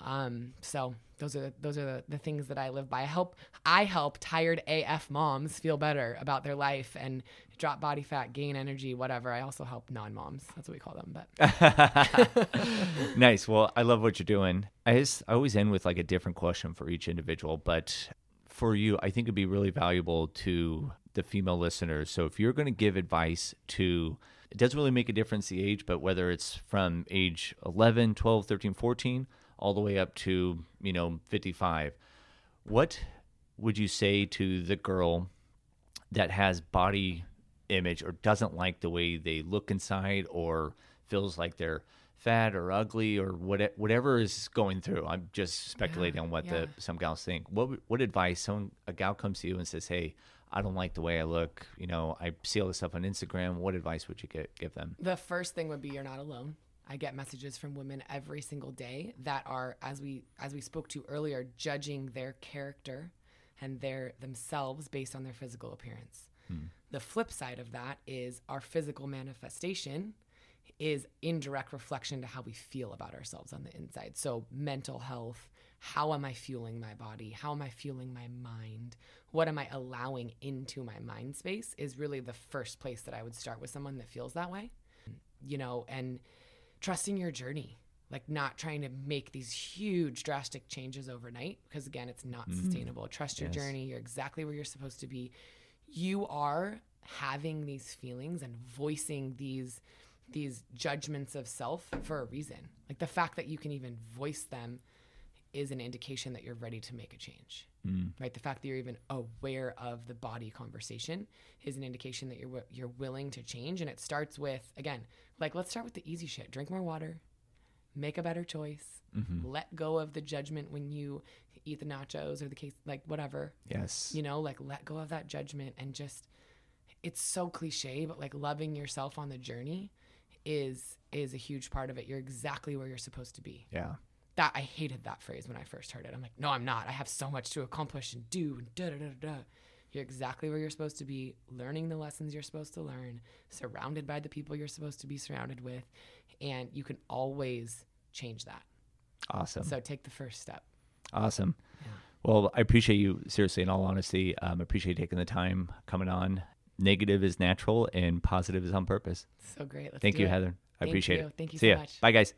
Um, so those are those are the, the things that I live by. I help I help tired AF moms feel better about their life and drop body fat, gain energy, whatever. I also help non-moms. That's what we call them. But <laughs> nice. Well, I love what you're doing. I just I always end with like a different question for each individual, but for you, I think it'd be really valuable to the female listeners. So if you're going to give advice to it doesn't really make a difference the age, but whether it's from age 11, 12, 13, 14 all the way up to, you know, 55. What would you say to the girl that has body image or doesn't like the way they look inside or feels like they're fat or ugly or what, whatever is going through? I'm just speculating Yeah, on what yeah. the some gals think. What what advice someone a gal comes to you and says, "Hey, I don't like the way I look. You know, I see all this stuff on Instagram. What advice would you get, give them?" The first thing would be you're not alone. I get messages from women every single day that are as we as we spoke to earlier judging their character and their themselves based on their physical appearance. Hmm. The flip side of that is our physical manifestation is in direct reflection to how we feel about ourselves on the inside. So, mental health, how am I fueling my body? How am I fueling my mind? What am I allowing into my mind space is really the first place that I would start with someone that feels that way. You know, and trusting your journey, like not trying to make these huge drastic changes overnight because again, it's not mm-hmm. sustainable. Trust your Yes. journey. You're exactly where you're supposed to be. You are having these feelings and voicing these these judgments of self for a reason. Like the fact that you can even voice them is an indication that you're ready to make a change. Mm. Right? The fact that you're even aware of the body conversation is an indication that you're you're willing to change and it starts with again, like let's start with the easy shit. Drink more water. Make a better choice. Mm-hmm. Let go of the judgment when you eat the nachos or the case like whatever Yes. you know like let go of that judgment and just it's so cliche but like loving yourself on the journey is is a huge part of it you're exactly where you're supposed to be yeah. That i hated that phrase when i first heard it i'm like no i'm not i have so much to accomplish and do and da da da da you're exactly where you're supposed to be learning the lessons you're supposed to learn surrounded by the people you're supposed to be surrounded with and you can always change that Awesome. so take the first step Awesome. Well, I appreciate you seriously. In all honesty, um, appreciate taking the time coming on. Negative is natural, and positive is on purpose. so great Let's Thank you, it. Heather. I Thank appreciate you. it. Thank you See so ya. much. Bye, guys.